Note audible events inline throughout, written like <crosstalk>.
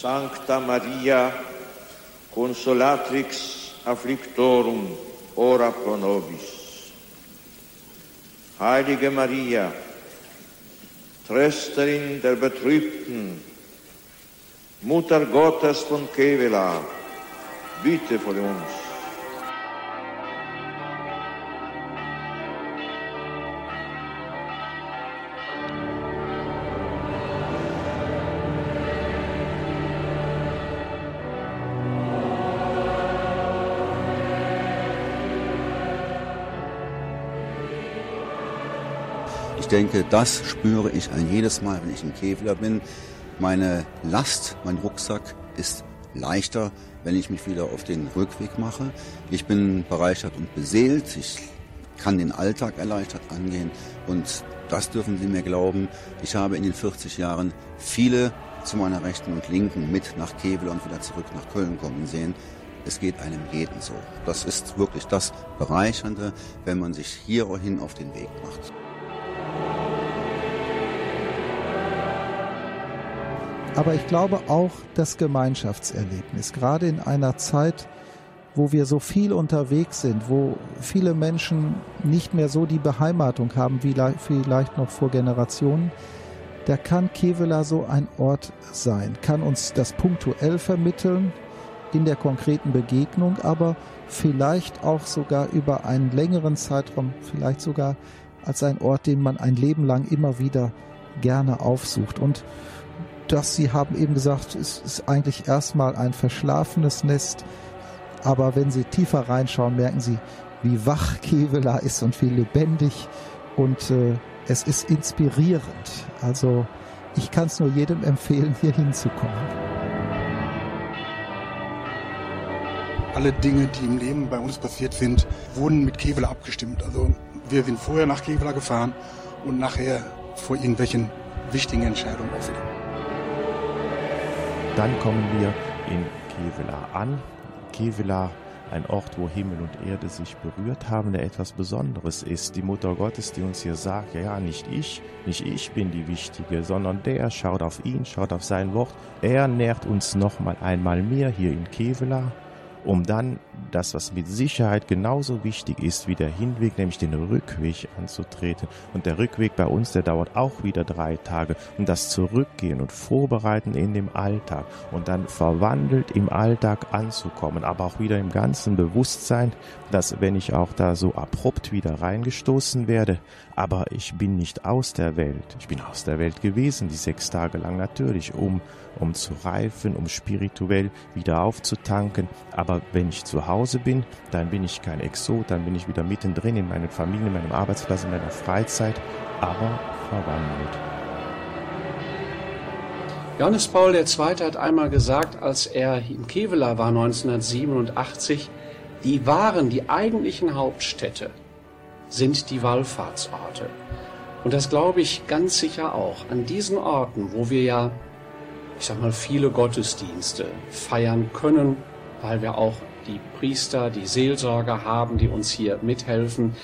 Sancta Maria, consolatrix afflictorum, ora pro nobis. Heilige Maria, Trösterin der Betrübten, Mutter Gottes von Kevela, bitte für uns. Denke, das spüre ich ein jedes Mal, wenn ich in Kevlar bin. Meine Last, mein Rucksack ist leichter, wenn ich mich wieder auf den Rückweg mache. Ich bin bereichert und beseelt. Ich kann den Alltag erleichtert angehen. Und das dürfen Sie mir glauben. Ich habe in den 40 Jahren viele zu meiner Rechten und Linken mit nach Kevlar und wieder zurück nach Köln kommen sehen. Es geht einem jeden so. Das ist wirklich das Bereichernde, wenn man sich hierhin auf den Weg macht. Aber ich glaube auch das Gemeinschaftserlebnis, gerade in einer Zeit, wo wir so viel unterwegs sind, wo viele Menschen nicht mehr so die Beheimatung haben wie vielleicht noch vor Generationen, da kann Kevela so ein Ort sein, kann uns das punktuell vermitteln in der konkreten Begegnung, aber vielleicht auch sogar über einen längeren Zeitraum, vielleicht sogar als ein Ort, den man ein Leben lang immer wieder gerne aufsucht. Und dass sie haben eben gesagt, es ist eigentlich erstmal ein verschlafenes Nest, aber wenn sie tiefer reinschauen, merken sie, wie wach Kevela ist und wie lebendig und äh, es ist inspirierend. Also ich kann es nur jedem empfehlen, hier hinzukommen. Alle Dinge, die im Leben bei uns passiert sind, wurden mit Kevela abgestimmt. Also wir sind vorher nach Kevela gefahren und nachher vor irgendwelchen wichtigen Entscheidungen auch. Dann kommen wir in Kevela an. Kevela, ein Ort, wo Himmel und Erde sich berührt haben, der etwas Besonderes ist. Die Mutter Gottes, die uns hier sagt, ja, ja, nicht ich, nicht ich bin die Wichtige, sondern der schaut auf ihn, schaut auf sein Wort. Er nährt uns noch mal einmal mehr hier in Kevela um dann das, was mit Sicherheit genauso wichtig ist wie der Hinweg, nämlich den Rückweg anzutreten. Und der Rückweg bei uns, der dauert auch wieder drei Tage. Und das Zurückgehen und Vorbereiten in dem Alltag und dann verwandelt im Alltag anzukommen, aber auch wieder im ganzen Bewusstsein, dass wenn ich auch da so abrupt wieder reingestoßen werde, aber ich bin nicht aus der Welt. Ich bin aus der Welt gewesen, die sechs Tage lang natürlich, um, um zu reifen, um spirituell wieder aufzutanken. Aber wenn ich zu Hause bin, dann bin ich kein Exot, dann bin ich wieder mittendrin in meiner Familie, in meinem Arbeitsplatz, in meiner Freizeit, aber verwandelt. Johannes Paul II. hat einmal gesagt, als er in Kevela war 1987, die waren die eigentlichen Hauptstädte sind die Wallfahrtsorte. Und das glaube ich ganz sicher auch. An diesen Orten, wo wir ja, ich sag mal, viele Gottesdienste feiern können, weil wir auch die Priester, die Seelsorger haben, die uns hier mithelfen.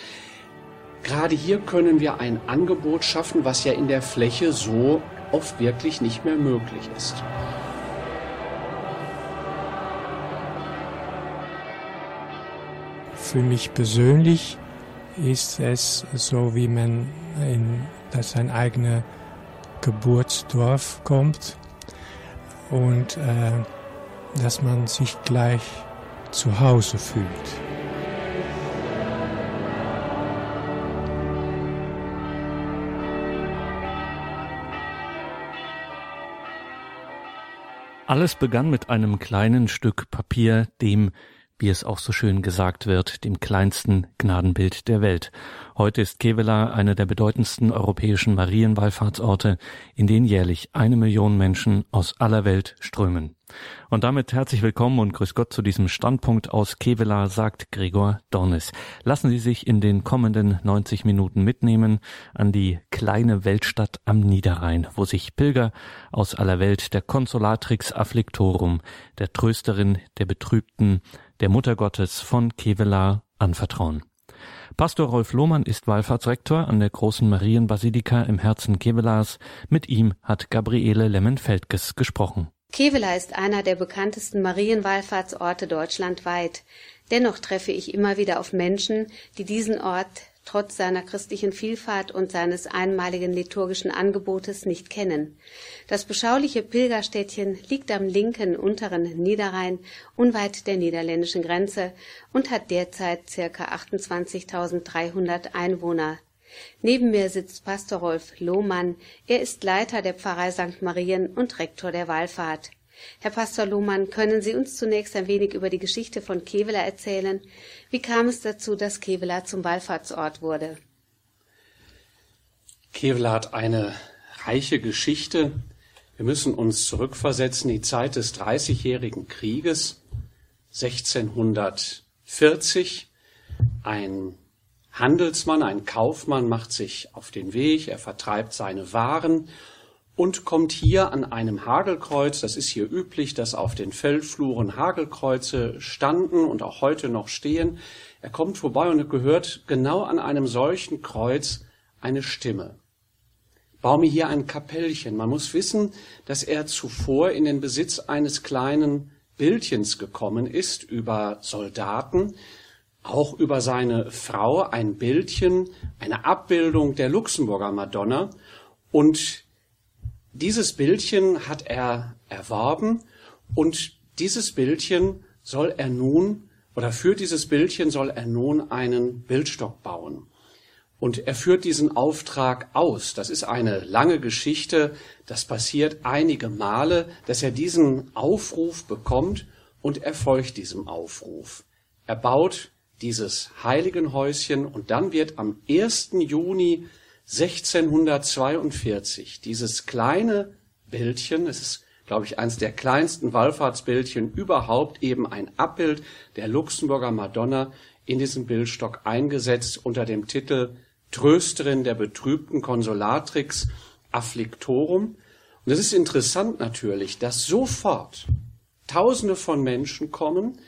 Gerade hier können wir ein Angebot schaffen, was ja in der Fläche so oft wirklich nicht mehr möglich ist. Für mich persönlich ist es so, wie man in das sein eigenes Geburtsdorf kommt und äh, dass man sich gleich zu Hause fühlt. Alles begann mit einem kleinen Stück Papier, dem wie es auch so schön gesagt wird, dem kleinsten Gnadenbild der Welt. Heute ist Kevela einer der bedeutendsten europäischen Marienwallfahrtsorte, in denen jährlich eine Million Menschen aus aller Welt strömen. Und damit herzlich willkommen und grüß Gott zu diesem Standpunkt aus Kevela, sagt Gregor Dornis. Lassen Sie sich in den kommenden 90 Minuten mitnehmen an die kleine Weltstadt am Niederrhein, wo sich Pilger aus aller Welt der Consolatrix Afflictorum, der Trösterin der Betrübten, der Mutter Gottes von Kevela anvertrauen. Pastor Rolf Lohmann ist Wallfahrtsrektor an der großen Marienbasilika im Herzen Kevelas. Mit ihm hat Gabriele Lemmenfeldges gesprochen. Kevela ist einer der bekanntesten Marienwallfahrtsorte deutschlandweit. Dennoch treffe ich immer wieder auf Menschen, die diesen Ort trotz seiner christlichen Vielfalt und seines einmaligen liturgischen Angebotes nicht kennen. Das beschauliche Pilgerstädtchen liegt am linken unteren Niederrhein, unweit der niederländischen Grenze und hat derzeit ca. 28.300 Einwohner. Neben mir sitzt Pastor Rolf Lohmann. Er ist Leiter der Pfarrei St. Marien und Rektor der Wallfahrt. Herr Pastor Lohmann, können Sie uns zunächst ein wenig über die Geschichte von Kevela erzählen? Wie kam es dazu, dass Kevela zum Wallfahrtsort wurde? Kevela hat eine reiche Geschichte. Wir müssen uns zurückversetzen in die Zeit des Dreißigjährigen Krieges 1640. Ein Handelsmann, ein Kaufmann macht sich auf den Weg, er vertreibt seine Waren und kommt hier an einem Hagelkreuz, das ist hier üblich, dass auf den Feldfluren Hagelkreuze standen und auch heute noch stehen. Er kommt vorbei und gehört genau an einem solchen Kreuz eine Stimme. Bau mir hier ein Kapellchen. Man muss wissen, dass er zuvor in den Besitz eines kleinen Bildchens gekommen ist über Soldaten, auch über seine Frau, ein Bildchen, eine Abbildung der Luxemburger Madonna und dieses Bildchen hat er erworben und dieses Bildchen soll er nun, oder für dieses Bildchen soll er nun einen Bildstock bauen. Und er führt diesen Auftrag aus. Das ist eine lange Geschichte. Das passiert einige Male, dass er diesen Aufruf bekommt und er folgt diesem Aufruf. Er baut dieses Heiligenhäuschen und dann wird am 1. Juni 1642 dieses kleine Bildchen, es ist, glaube ich, eines der kleinsten Wallfahrtsbildchen überhaupt, eben ein Abbild der Luxemburger Madonna in diesem Bildstock eingesetzt unter dem Titel Trösterin der betrübten Consolatrix Afflictorum. Und es ist interessant natürlich, dass sofort Tausende von Menschen kommen,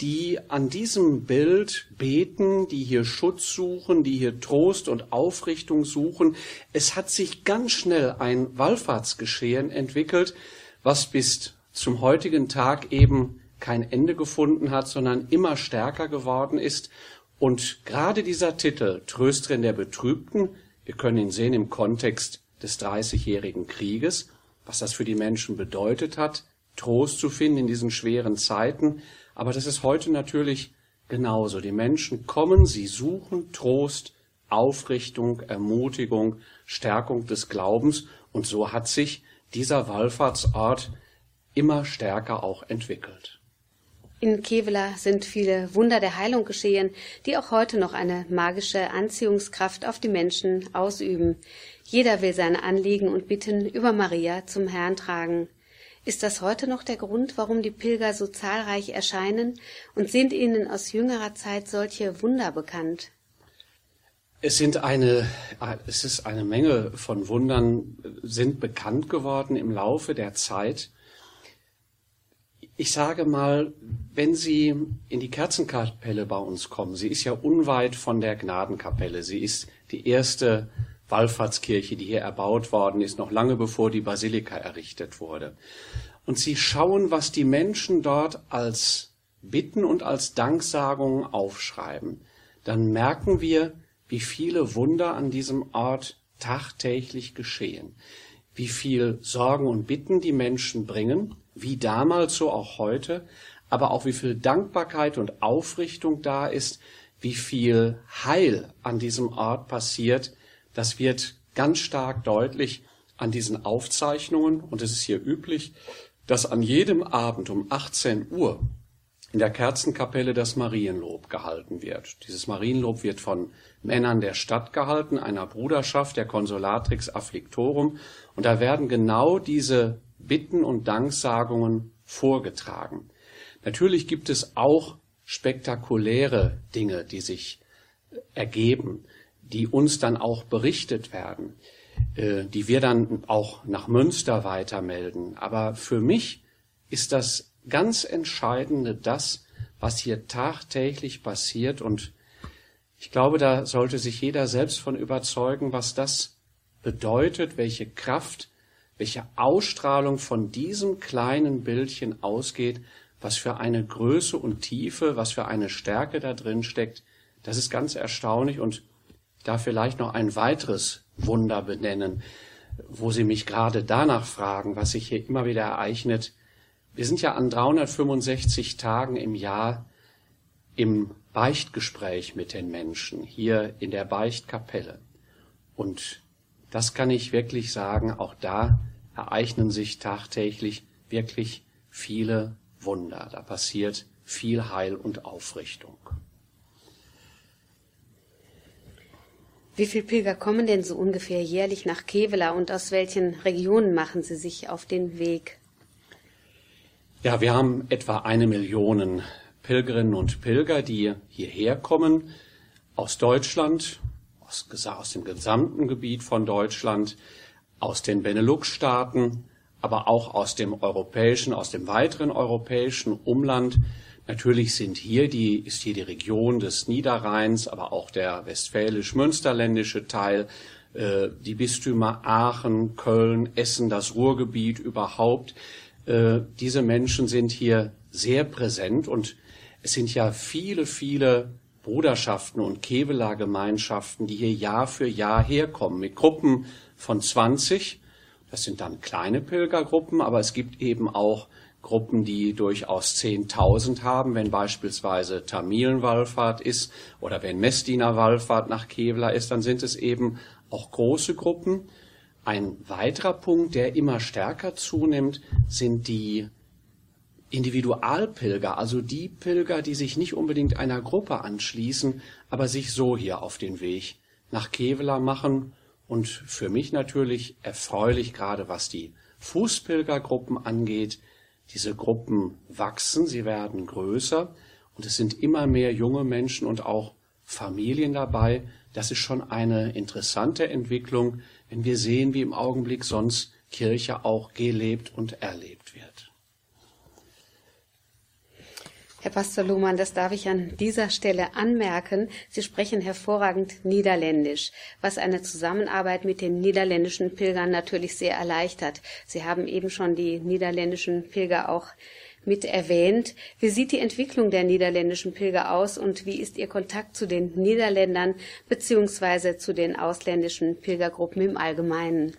die an diesem Bild beten, die hier Schutz suchen, die hier Trost und Aufrichtung suchen. Es hat sich ganz schnell ein Wallfahrtsgeschehen entwickelt, was bis zum heutigen Tag eben kein Ende gefunden hat, sondern immer stärker geworden ist. Und gerade dieser Titel, Trösterin der Betrübten, wir können ihn sehen im Kontext des Dreißigjährigen Krieges, was das für die Menschen bedeutet hat, Trost zu finden in diesen schweren Zeiten, aber das ist heute natürlich genauso. Die Menschen kommen, sie suchen Trost, Aufrichtung, Ermutigung, Stärkung des Glaubens und so hat sich dieser Wallfahrtsort immer stärker auch entwickelt. In Kevela sind viele Wunder der Heilung geschehen, die auch heute noch eine magische Anziehungskraft auf die Menschen ausüben. Jeder will seine Anliegen und Bitten über Maria zum Herrn tragen. Ist das heute noch der Grund, warum die Pilger so zahlreich erscheinen? Und sind Ihnen aus jüngerer Zeit solche Wunder bekannt? Es sind eine, es ist eine Menge von Wundern sind bekannt geworden im Laufe der Zeit. Ich sage mal, wenn Sie in die Kerzenkapelle bei uns kommen, sie ist ja unweit von der Gnadenkapelle. Sie ist die erste Wallfahrtskirche, die hier erbaut worden ist, noch lange bevor die Basilika errichtet wurde. Und sie schauen, was die Menschen dort als Bitten und als Danksagungen aufschreiben. Dann merken wir, wie viele Wunder an diesem Ort tagtäglich geschehen, wie viel Sorgen und Bitten die Menschen bringen, wie damals so auch heute, aber auch wie viel Dankbarkeit und Aufrichtung da ist, wie viel Heil an diesem Ort passiert, das wird ganz stark deutlich an diesen Aufzeichnungen, und es ist hier üblich, dass an jedem Abend um 18 Uhr in der Kerzenkapelle das Marienlob gehalten wird. Dieses Marienlob wird von Männern der Stadt gehalten, einer Bruderschaft der Consolatrix Afflictorum, und da werden genau diese Bitten und Danksagungen vorgetragen. Natürlich gibt es auch spektakuläre Dinge, die sich ergeben die uns dann auch berichtet werden, äh, die wir dann auch nach Münster weitermelden. Aber für mich ist das ganz Entscheidende das, was hier tagtäglich passiert. Und ich glaube, da sollte sich jeder selbst von überzeugen, was das bedeutet, welche Kraft welche Ausstrahlung von diesem kleinen Bildchen ausgeht, was für eine Größe und Tiefe, was für eine Stärke da drin steckt, das ist ganz erstaunlich und da vielleicht noch ein weiteres Wunder benennen, wo Sie mich gerade danach fragen, was sich hier immer wieder ereignet. Wir sind ja an 365 Tagen im Jahr im Beichtgespräch mit den Menschen, hier in der Beichtkapelle. Und das kann ich wirklich sagen, auch da ereignen sich tagtäglich wirklich viele Wunder. Da passiert viel Heil und Aufrichtung. Wie viele Pilger kommen denn so ungefähr jährlich nach Kevela und aus welchen Regionen machen sie sich auf den Weg? Ja, wir haben etwa eine Million Pilgerinnen und Pilger, die hierher kommen, aus Deutschland, aus, aus dem gesamten Gebiet von Deutschland, aus den Benelux-Staaten, aber auch aus dem europäischen, aus dem weiteren europäischen Umland. Natürlich sind hier die, ist hier die Region des Niederrheins, aber auch der westfälisch-münsterländische Teil, äh, die Bistümer Aachen, Köln, Essen, das Ruhrgebiet überhaupt. Äh, diese Menschen sind hier sehr präsent und es sind ja viele, viele Bruderschaften und Kevela-Gemeinschaften, die hier Jahr für Jahr herkommen, mit Gruppen von 20. Das sind dann kleine Pilgergruppen, aber es gibt eben auch Gruppen, die durchaus 10.000 haben, wenn beispielsweise Tamilenwallfahrt ist oder wenn Messdiener Wallfahrt nach Kevela ist, dann sind es eben auch große Gruppen. Ein weiterer Punkt, der immer stärker zunimmt, sind die Individualpilger, also die Pilger, die sich nicht unbedingt einer Gruppe anschließen, aber sich so hier auf den Weg nach Kevela machen und für mich natürlich erfreulich, gerade was die Fußpilgergruppen angeht. Diese Gruppen wachsen, sie werden größer und es sind immer mehr junge Menschen und auch Familien dabei. Das ist schon eine interessante Entwicklung, wenn wir sehen, wie im Augenblick sonst Kirche auch gelebt und erlebt wird. Herr Pastor Luhmann, das darf ich an dieser Stelle anmerken. Sie sprechen hervorragend Niederländisch, was eine Zusammenarbeit mit den niederländischen Pilgern natürlich sehr erleichtert. Sie haben eben schon die niederländischen Pilger auch mit erwähnt. Wie sieht die Entwicklung der niederländischen Pilger aus und wie ist Ihr Kontakt zu den Niederländern beziehungsweise zu den ausländischen Pilgergruppen im Allgemeinen?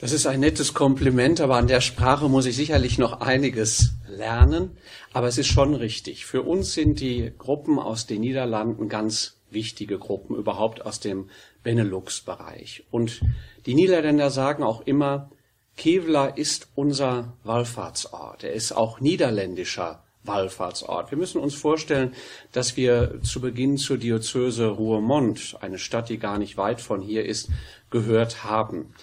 Das ist ein nettes Kompliment, aber an der Sprache muss ich sicherlich noch einiges lernen. Aber es ist schon richtig. Für uns sind die Gruppen aus den Niederlanden ganz wichtige Gruppen, überhaupt aus dem Benelux-Bereich. Und die Niederländer sagen auch immer, Kevlar ist unser Wallfahrtsort. Er ist auch niederländischer Wallfahrtsort. Wir müssen uns vorstellen, dass wir zu Beginn zur Diözese Roermond, eine Stadt, die gar nicht weit von hier ist, gehört haben.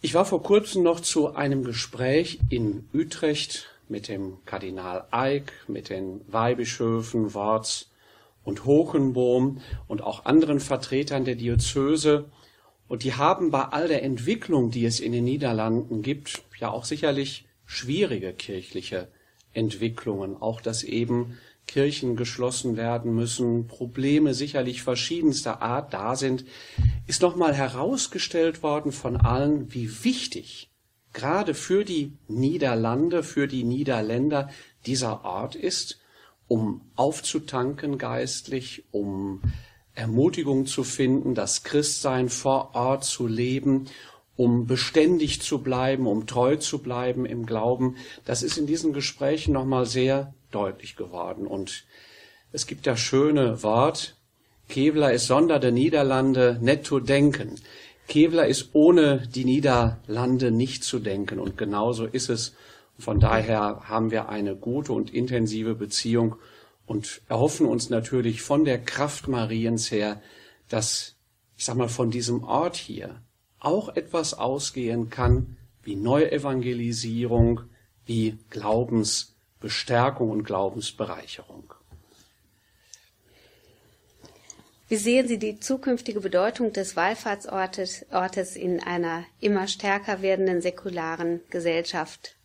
Ich war vor kurzem noch zu einem Gespräch in Utrecht mit dem Kardinal Eick, mit den Weihbischöfen Worts und Hochenbohm und auch anderen Vertretern der Diözese. Und die haben bei all der Entwicklung, die es in den Niederlanden gibt, ja auch sicherlich schwierige kirchliche Entwicklungen. Auch dass eben Kirchen geschlossen werden müssen, Probleme sicherlich verschiedenster Art da sind, ist nochmal herausgestellt worden von allen, wie wichtig gerade für die Niederlande, für die Niederländer dieser Ort ist, um aufzutanken geistlich, um Ermutigung zu finden, das Christsein vor Ort zu leben, um beständig zu bleiben, um treu zu bleiben im Glauben. Das ist in diesen Gesprächen nochmal sehr deutlich geworden. Und es gibt das schöne Wort, Kevler ist Sonder der Niederlande netto denken. Kevler ist ohne die Niederlande nicht zu denken. Und genauso ist es. Von daher haben wir eine gute und intensive Beziehung und erhoffen uns natürlich von der Kraft Mariens her, dass, ich sag mal, von diesem Ort hier auch etwas ausgehen kann, wie Neuevangelisierung, wie Glaubens Bestärkung und Glaubensbereicherung. Wie sehen Sie die zukünftige Bedeutung des Wallfahrtsortes Ortes in einer immer stärker werdenden säkularen Gesellschaft?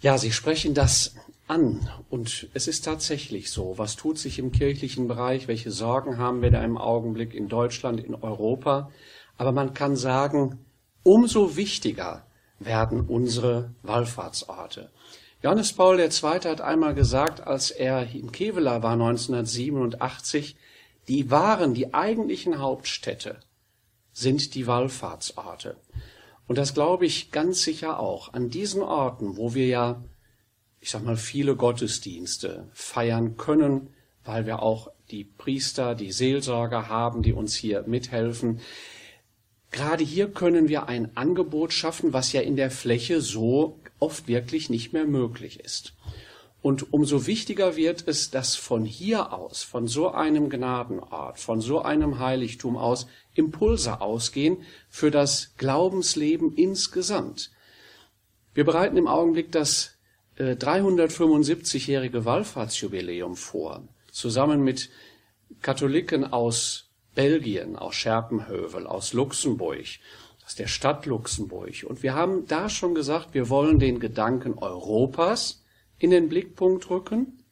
Ja, Sie sprechen das an. Und es ist tatsächlich so. Was tut sich im kirchlichen Bereich? Welche Sorgen haben wir da im Augenblick in Deutschland, in Europa? Aber man kann sagen, umso wichtiger werden unsere Wallfahrtsorte. Johannes Paul II. hat einmal gesagt, als er in Kevela war 1987, die wahren, die eigentlichen Hauptstädte sind die Wallfahrtsorte. Und das glaube ich ganz sicher auch. An diesen Orten, wo wir ja, ich sag mal, viele Gottesdienste feiern können, weil wir auch die Priester, die Seelsorger haben, die uns hier mithelfen. Gerade hier können wir ein Angebot schaffen, was ja in der Fläche so oft wirklich nicht mehr möglich ist. Und umso wichtiger wird es, dass von hier aus, von so einem Gnadenort, von so einem Heiligtum aus Impulse ausgehen für das Glaubensleben insgesamt. Wir bereiten im Augenblick das 375-jährige äh, Wallfahrtsjubiläum vor, zusammen mit Katholiken aus Belgien, aus Scherpenhövel, aus Luxemburg, aus der Stadt Luxemburg. Und wir haben da schon gesagt, wir wollen den Gedanken Europas in den Blickpunkt rücken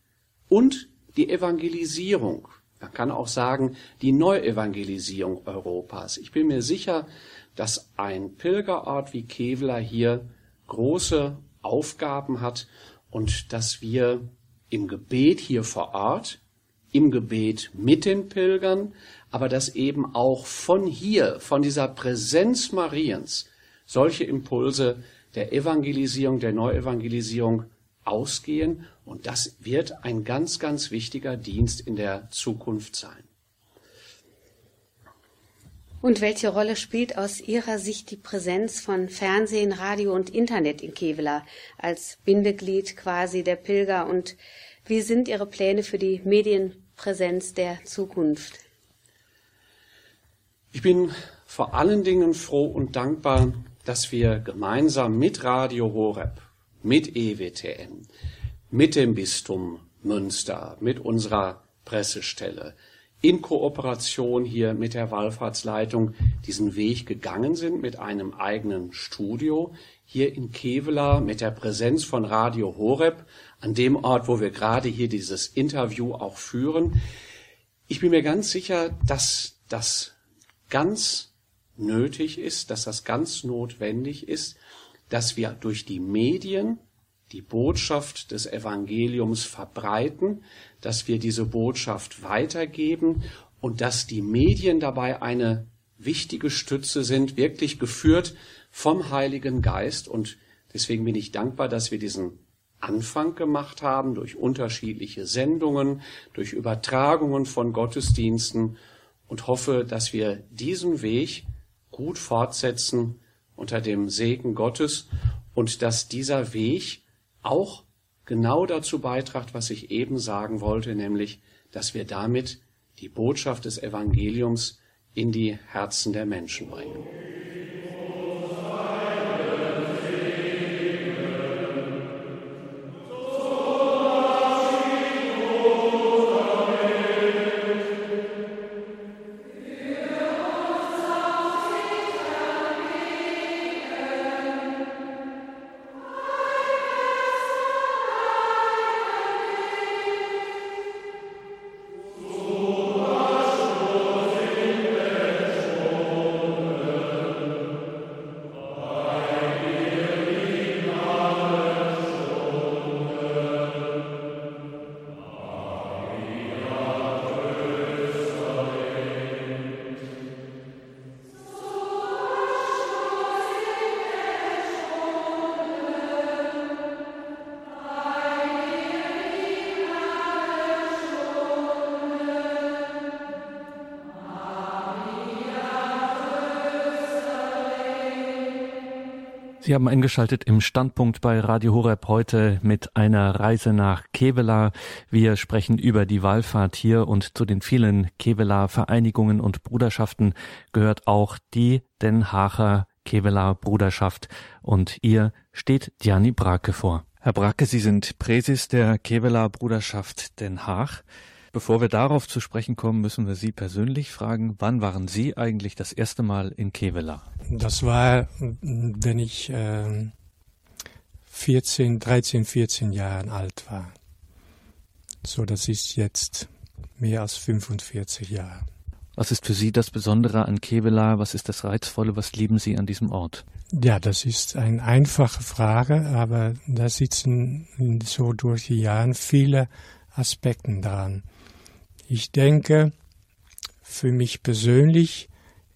und die Evangelisierung. Man kann auch sagen, die Neuevangelisierung Europas. Ich bin mir sicher, dass ein Pilgerort wie Kevlar hier große Aufgaben hat und dass wir im Gebet hier vor Ort, im Gebet mit den Pilgern, aber dass eben auch von hier, von dieser Präsenz Mariens, solche Impulse der Evangelisierung, der Neuevangelisierung ausgehen. Und das wird ein ganz, ganz wichtiger Dienst in der Zukunft sein. Und welche Rolle spielt aus Ihrer Sicht die Präsenz von Fernsehen, Radio und Internet in Kevela als Bindeglied quasi der Pilger? Und wie sind Ihre Pläne für die Medienpräsenz der Zukunft? Ich bin vor allen Dingen froh und dankbar, dass wir gemeinsam mit Radio Horeb mit EWTN, mit dem Bistum Münster, mit unserer Pressestelle, in Kooperation hier mit der Wallfahrtsleitung diesen Weg gegangen sind mit einem eigenen Studio hier in Kevela mit der Präsenz von Radio Horeb an dem Ort, wo wir gerade hier dieses Interview auch führen. Ich bin mir ganz sicher, dass das ganz nötig ist, dass das ganz notwendig ist, dass wir durch die Medien die Botschaft des Evangeliums verbreiten, dass wir diese Botschaft weitergeben und dass die Medien dabei eine wichtige Stütze sind, wirklich geführt vom Heiligen Geist. Und deswegen bin ich dankbar, dass wir diesen Anfang gemacht haben durch unterschiedliche Sendungen, durch Übertragungen von Gottesdiensten und hoffe, dass wir diesen Weg gut fortsetzen unter dem Segen Gottes und dass dieser Weg auch genau dazu beitragt, was ich eben sagen wollte, nämlich, dass wir damit die Botschaft des Evangeliums in die Herzen der Menschen bringen. Sie haben eingeschaltet im Standpunkt bei Radio Horeb heute mit einer Reise nach Kevela. Wir sprechen über die Wallfahrt hier und zu den vielen Kevela Vereinigungen und Bruderschaften gehört auch die Den Haacher Kevela Bruderschaft und ihr steht Gianni Brake vor. Herr Brake, Sie sind Präses der Kevela Bruderschaft Den Haag. Bevor wir darauf zu sprechen kommen, müssen wir Sie persönlich fragen, wann waren Sie eigentlich das erste Mal in Kevela? Das war, wenn ich äh, 14, 13, 14 Jahren alt war. So, das ist jetzt mehr als 45 Jahre. Was ist für Sie das Besondere an Kevela? Was ist das Reizvolle? Was lieben Sie an diesem Ort? Ja, das ist eine einfache Frage, aber da sitzen so durch die Jahre viele Aspekte dran. Ich denke, für mich persönlich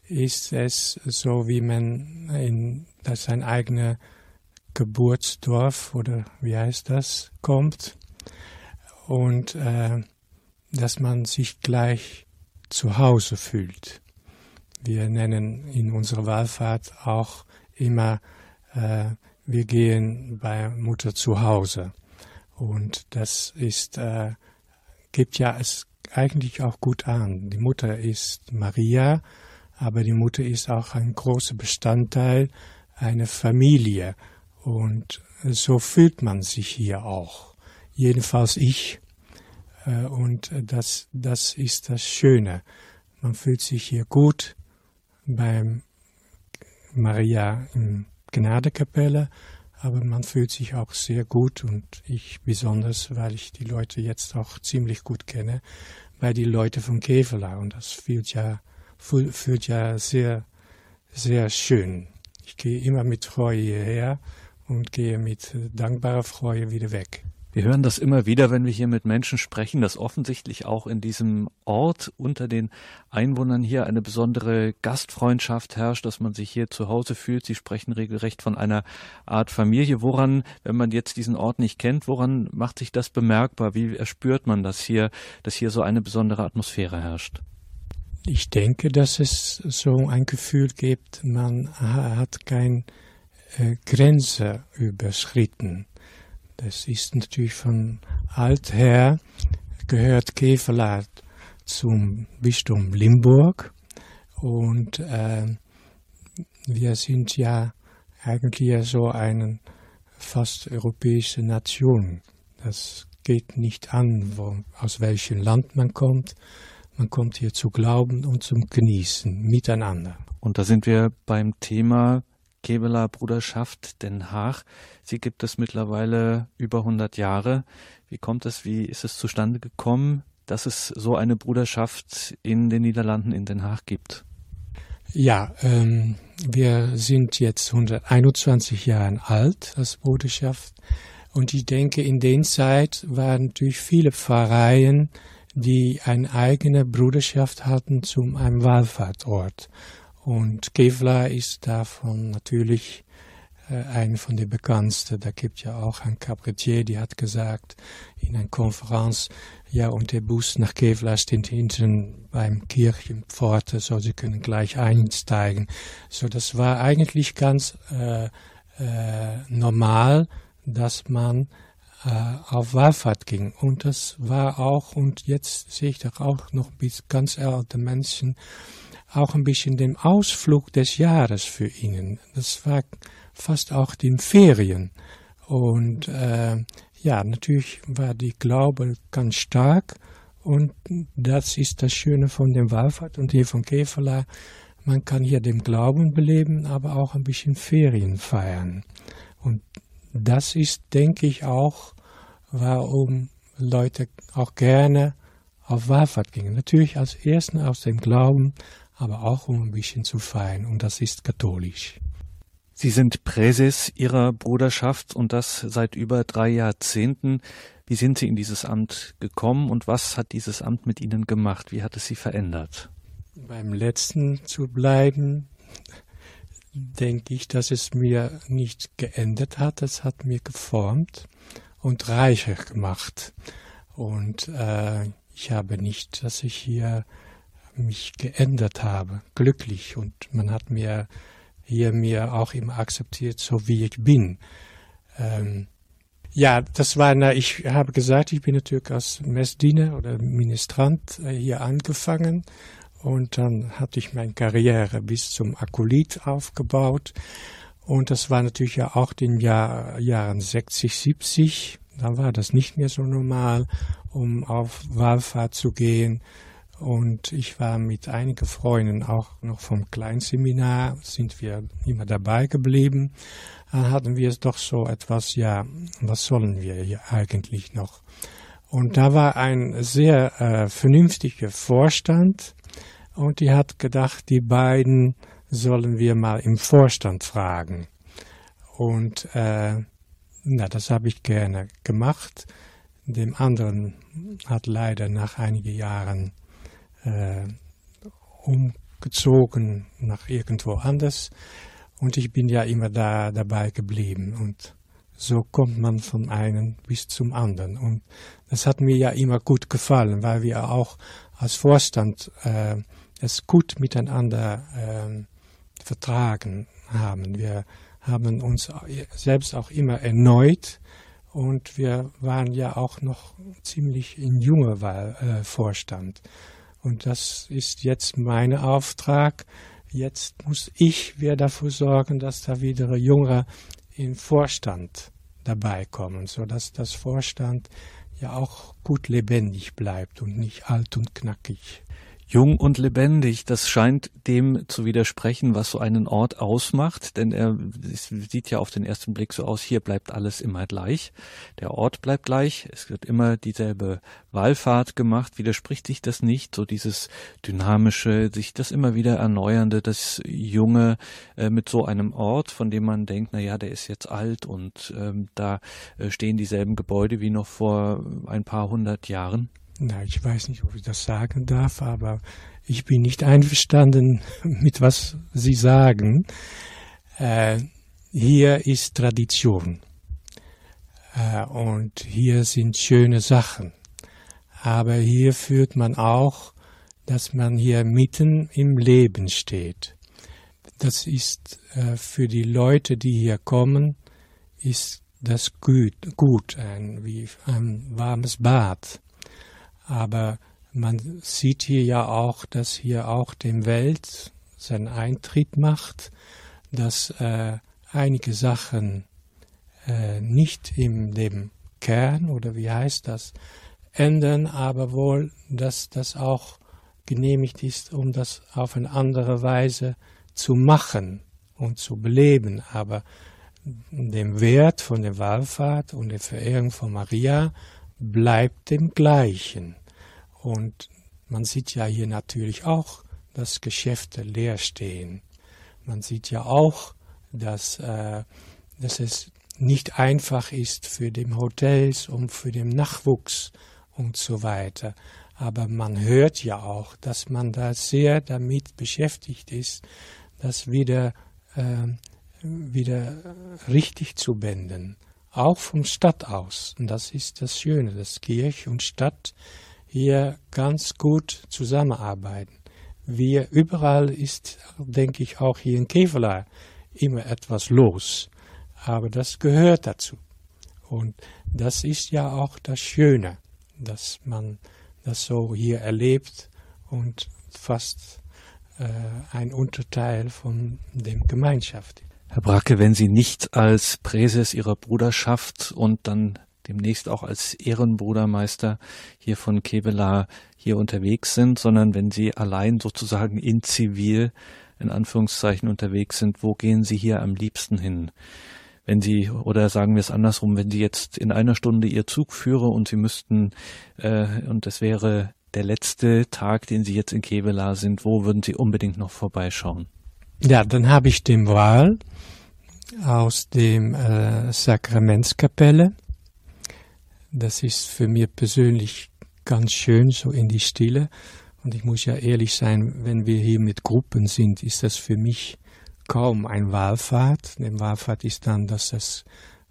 ist es so, wie man in das sein eigenes Geburtsdorf oder wie heißt das kommt und äh, dass man sich gleich zu Hause fühlt. Wir nennen in unserer Wallfahrt auch immer, äh, wir gehen bei Mutter zu Hause. Und das ist, äh, gibt ja es eigentlich auch gut an. Die Mutter ist Maria, aber die Mutter ist auch ein großer Bestandteil einer Familie. Und so fühlt man sich hier auch. Jedenfalls ich. Äh, und das, das ist das Schöne. Man fühlt sich hier gut beim Maria im Gnadekapelle, aber man fühlt sich auch sehr gut und ich besonders, weil ich die Leute jetzt auch ziemlich gut kenne, bei die Leute von Kevela und das fühlt ja, fühlt ja sehr, sehr schön. Ich gehe immer mit Freude hierher und gehe mit dankbarer Freude wieder weg. Wir hören das immer wieder, wenn wir hier mit Menschen sprechen, dass offensichtlich auch in diesem Ort unter den Einwohnern hier eine besondere Gastfreundschaft herrscht, dass man sich hier zu Hause fühlt. Sie sprechen regelrecht von einer Art Familie. Woran, wenn man jetzt diesen Ort nicht kennt, woran macht sich das bemerkbar? Wie erspürt man das hier, dass hier so eine besondere Atmosphäre herrscht? Ich denke, dass es so ein Gefühl gibt, man hat keine äh, Grenze überschritten das ist natürlich von alt her gehört Kevelat zum Bistum Limburg und äh, wir sind ja eigentlich so eine fast europäische Nation. Das geht nicht an, wo, aus welchem Land man kommt. Man kommt hier zu glauben und zum Genießen miteinander. Und da sind wir beim Thema Kebeler Bruderschaft Den Haag. Sie gibt es mittlerweile über 100 Jahre. Wie kommt es, wie ist es zustande gekommen, dass es so eine Bruderschaft in den Niederlanden in Den Haag gibt? Ja, ähm, wir sind jetzt 121 Jahre alt als Bruderschaft und ich denke, in den Zeit waren natürlich viele Pfarreien, die eine eigene Bruderschaft hatten zum einem Wallfahrtort. Und Kevlar ist davon natürlich äh, ein von den bekanntesten. Da gibt ja auch ein Cabaretier, die hat gesagt in einer Konferenz, ja, und der Bus nach Kevlar steht hinten beim Kirchenpforte, so sie können gleich einsteigen. So, das war eigentlich ganz äh, äh, normal, dass man äh, auf Wallfahrt ging. Und das war auch, und jetzt sehe ich doch auch noch bis ganz alte Menschen, auch ein bisschen den Ausflug des Jahres für ihn. Das war fast auch die Ferien. Und äh, ja, natürlich war die Glaube ganz stark. Und das ist das Schöne von dem Wallfahrt und hier von Käferla. Man kann hier den Glauben beleben, aber auch ein bisschen Ferien feiern. Und das ist, denke ich, auch, warum Leute auch gerne auf Wallfahrt gingen. Natürlich als Ersten aus dem Glauben, aber auch um ein bisschen zu feiern. Und das ist katholisch. Sie sind Präses Ihrer Bruderschaft und das seit über drei Jahrzehnten. Wie sind Sie in dieses Amt gekommen und was hat dieses Amt mit Ihnen gemacht? Wie hat es Sie verändert? Beim letzten zu bleiben, denke ich, dass es mir nicht geändert hat. Es hat mir geformt und reicher gemacht. Und äh, ich habe nicht, dass ich hier mich geändert habe, glücklich. Und man hat mir hier mir auch immer akzeptiert, so wie ich bin. Ähm, ja, das war, na, ich habe gesagt, ich bin natürlich als Messdiener oder Ministrant äh, hier angefangen. Und dann hatte ich meine Karriere bis zum Akolit aufgebaut. Und das war natürlich ja auch in den Jahr, Jahren 60, 70, dann war das nicht mehr so normal, um auf Wahlfahrt zu gehen Und ich war mit einigen Freunden auch noch vom Kleinseminar, sind wir immer dabei geblieben. Dann hatten wir doch so etwas, ja, was sollen wir hier eigentlich noch? Und da war ein sehr äh, vernünftiger Vorstand und die hat gedacht, die beiden sollen wir mal im Vorstand fragen. Und äh, na, das habe ich gerne gemacht. Dem anderen hat leider nach einigen Jahren äh, umgezogen nach irgendwo anders. Und ich bin ja immer da dabei geblieben. Und so kommt man von einem bis zum anderen. Und das hat mir ja immer gut gefallen, weil wir auch als Vorstand äh, es gut miteinander äh, vertragen haben. Wir haben uns selbst auch immer erneut und wir waren ja auch noch ziemlich in junger äh, Vorstand. Und das ist jetzt mein Auftrag. Jetzt muss ich wieder dafür sorgen, dass da wieder Jüngere in Vorstand dabei kommen, sodass das Vorstand ja auch gut lebendig bleibt und nicht alt und knackig. Jung und lebendig, das scheint dem zu widersprechen, was so einen Ort ausmacht, denn er sieht ja auf den ersten Blick so aus, hier bleibt alles immer gleich. Der Ort bleibt gleich, es wird immer dieselbe Wallfahrt gemacht, widerspricht sich das nicht, so dieses dynamische, sich das immer wieder erneuernde, das Junge äh, mit so einem Ort, von dem man denkt, na ja, der ist jetzt alt und ähm, da äh, stehen dieselben Gebäude wie noch vor ein paar hundert Jahren. Na, ich weiß nicht, ob ich das sagen darf, aber ich bin nicht einverstanden <laughs> mit was Sie sagen. Äh, hier ist Tradition äh, und hier sind schöne Sachen. Aber hier führt man auch, dass man hier mitten im Leben steht. Das ist äh, für die Leute, die hier kommen, ist das gut, gut ein, wie ein warmes Bad. Aber man sieht hier ja auch, dass hier auch dem Welt seinen Eintritt macht, dass äh, einige Sachen äh, nicht im dem Kern oder wie heißt das ändern, aber wohl, dass das auch genehmigt ist, um das auf eine andere Weise zu machen und zu beleben. Aber dem Wert von der Wallfahrt und der Verehrung von Maria bleibt dem gleichen. Und man sieht ja hier natürlich auch, dass Geschäfte leer stehen. Man sieht ja auch, dass, äh, dass es nicht einfach ist für die Hotels und für den Nachwuchs und so weiter. Aber man hört ja auch, dass man da sehr damit beschäftigt ist, das wieder, äh, wieder richtig zu wenden. Auch vom Stadt aus. Und das ist das Schöne, dass Kirche und Stadt hier ganz gut zusammenarbeiten. Wir überall ist, denke ich, auch hier in Kevela immer etwas los. Aber das gehört dazu. Und das ist ja auch das Schöne, dass man das so hier erlebt und fast äh, ein Unterteil von dem Gemeinschaft. Herr Bracke, wenn Sie nicht als Präses Ihrer Bruderschaft und dann demnächst auch als Ehrenbrudermeister hier von Kevela hier unterwegs sind, sondern wenn Sie allein sozusagen in Zivil in Anführungszeichen unterwegs sind, wo gehen Sie hier am liebsten hin? Wenn Sie, oder sagen wir es andersrum, wenn Sie jetzt in einer Stunde Ihr Zug führe und Sie müssten, äh, und es wäre der letzte Tag, den Sie jetzt in Kevela sind, wo würden Sie unbedingt noch vorbeischauen? Ja, dann habe ich den Wahl aus dem äh, Sakramentskapelle das ist für mich persönlich ganz schön, so in die Stille. Und ich muss ja ehrlich sein, wenn wir hier mit Gruppen sind, ist das für mich kaum ein Wahlfahrt. Eine Wahlfahrt ist dann, dass das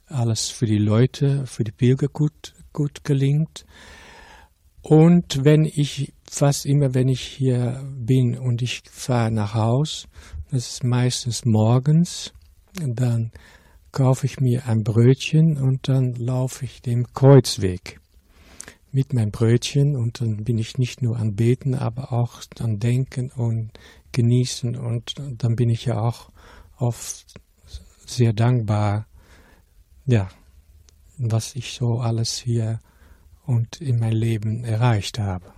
alles für die Leute, für die Pilger gut, gut gelingt. Und wenn ich, fast immer, wenn ich hier bin und ich fahre nach Haus, das ist meistens morgens, dann kaufe ich mir ein Brötchen und dann laufe ich dem Kreuzweg mit meinem Brötchen und dann bin ich nicht nur an Beten, aber auch an Denken und Genießen und dann bin ich ja auch oft sehr dankbar, ja, was ich so alles hier und in mein Leben erreicht habe.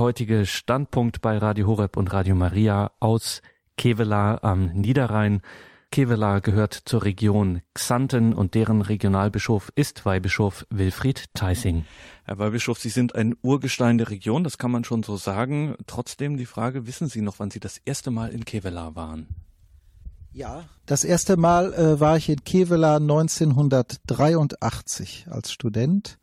Heutige Standpunkt bei Radio Horeb und Radio Maria aus Kevela am Niederrhein. Kevela gehört zur Region Xanten und deren Regionalbischof ist Weihbischof Wilfried Theising. Herr Weihbischof, Sie sind ein Urgestein der Region, das kann man schon so sagen. Trotzdem die Frage, wissen Sie noch, wann Sie das erste Mal in Kevela waren? Ja, das erste Mal äh, war ich in Kevela 1983 als Student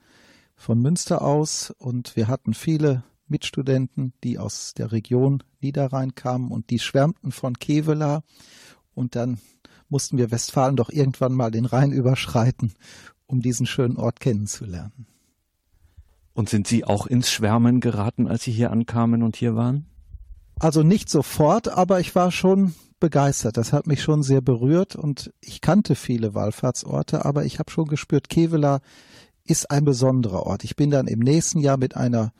von Münster aus und wir hatten viele Mitstudenten, die aus der Region Niederrhein kamen und die schwärmten von Kevela und dann mussten wir Westfalen doch irgendwann mal den Rhein überschreiten, um diesen schönen Ort kennenzulernen. Und sind Sie auch ins Schwärmen geraten, als Sie hier ankamen und hier waren? Also nicht sofort, aber ich war schon begeistert. Das hat mich schon sehr berührt und ich kannte viele Wallfahrtsorte, aber ich habe schon gespürt, Kevela ist ein besonderer Ort. Ich bin dann im nächsten Jahr mit einer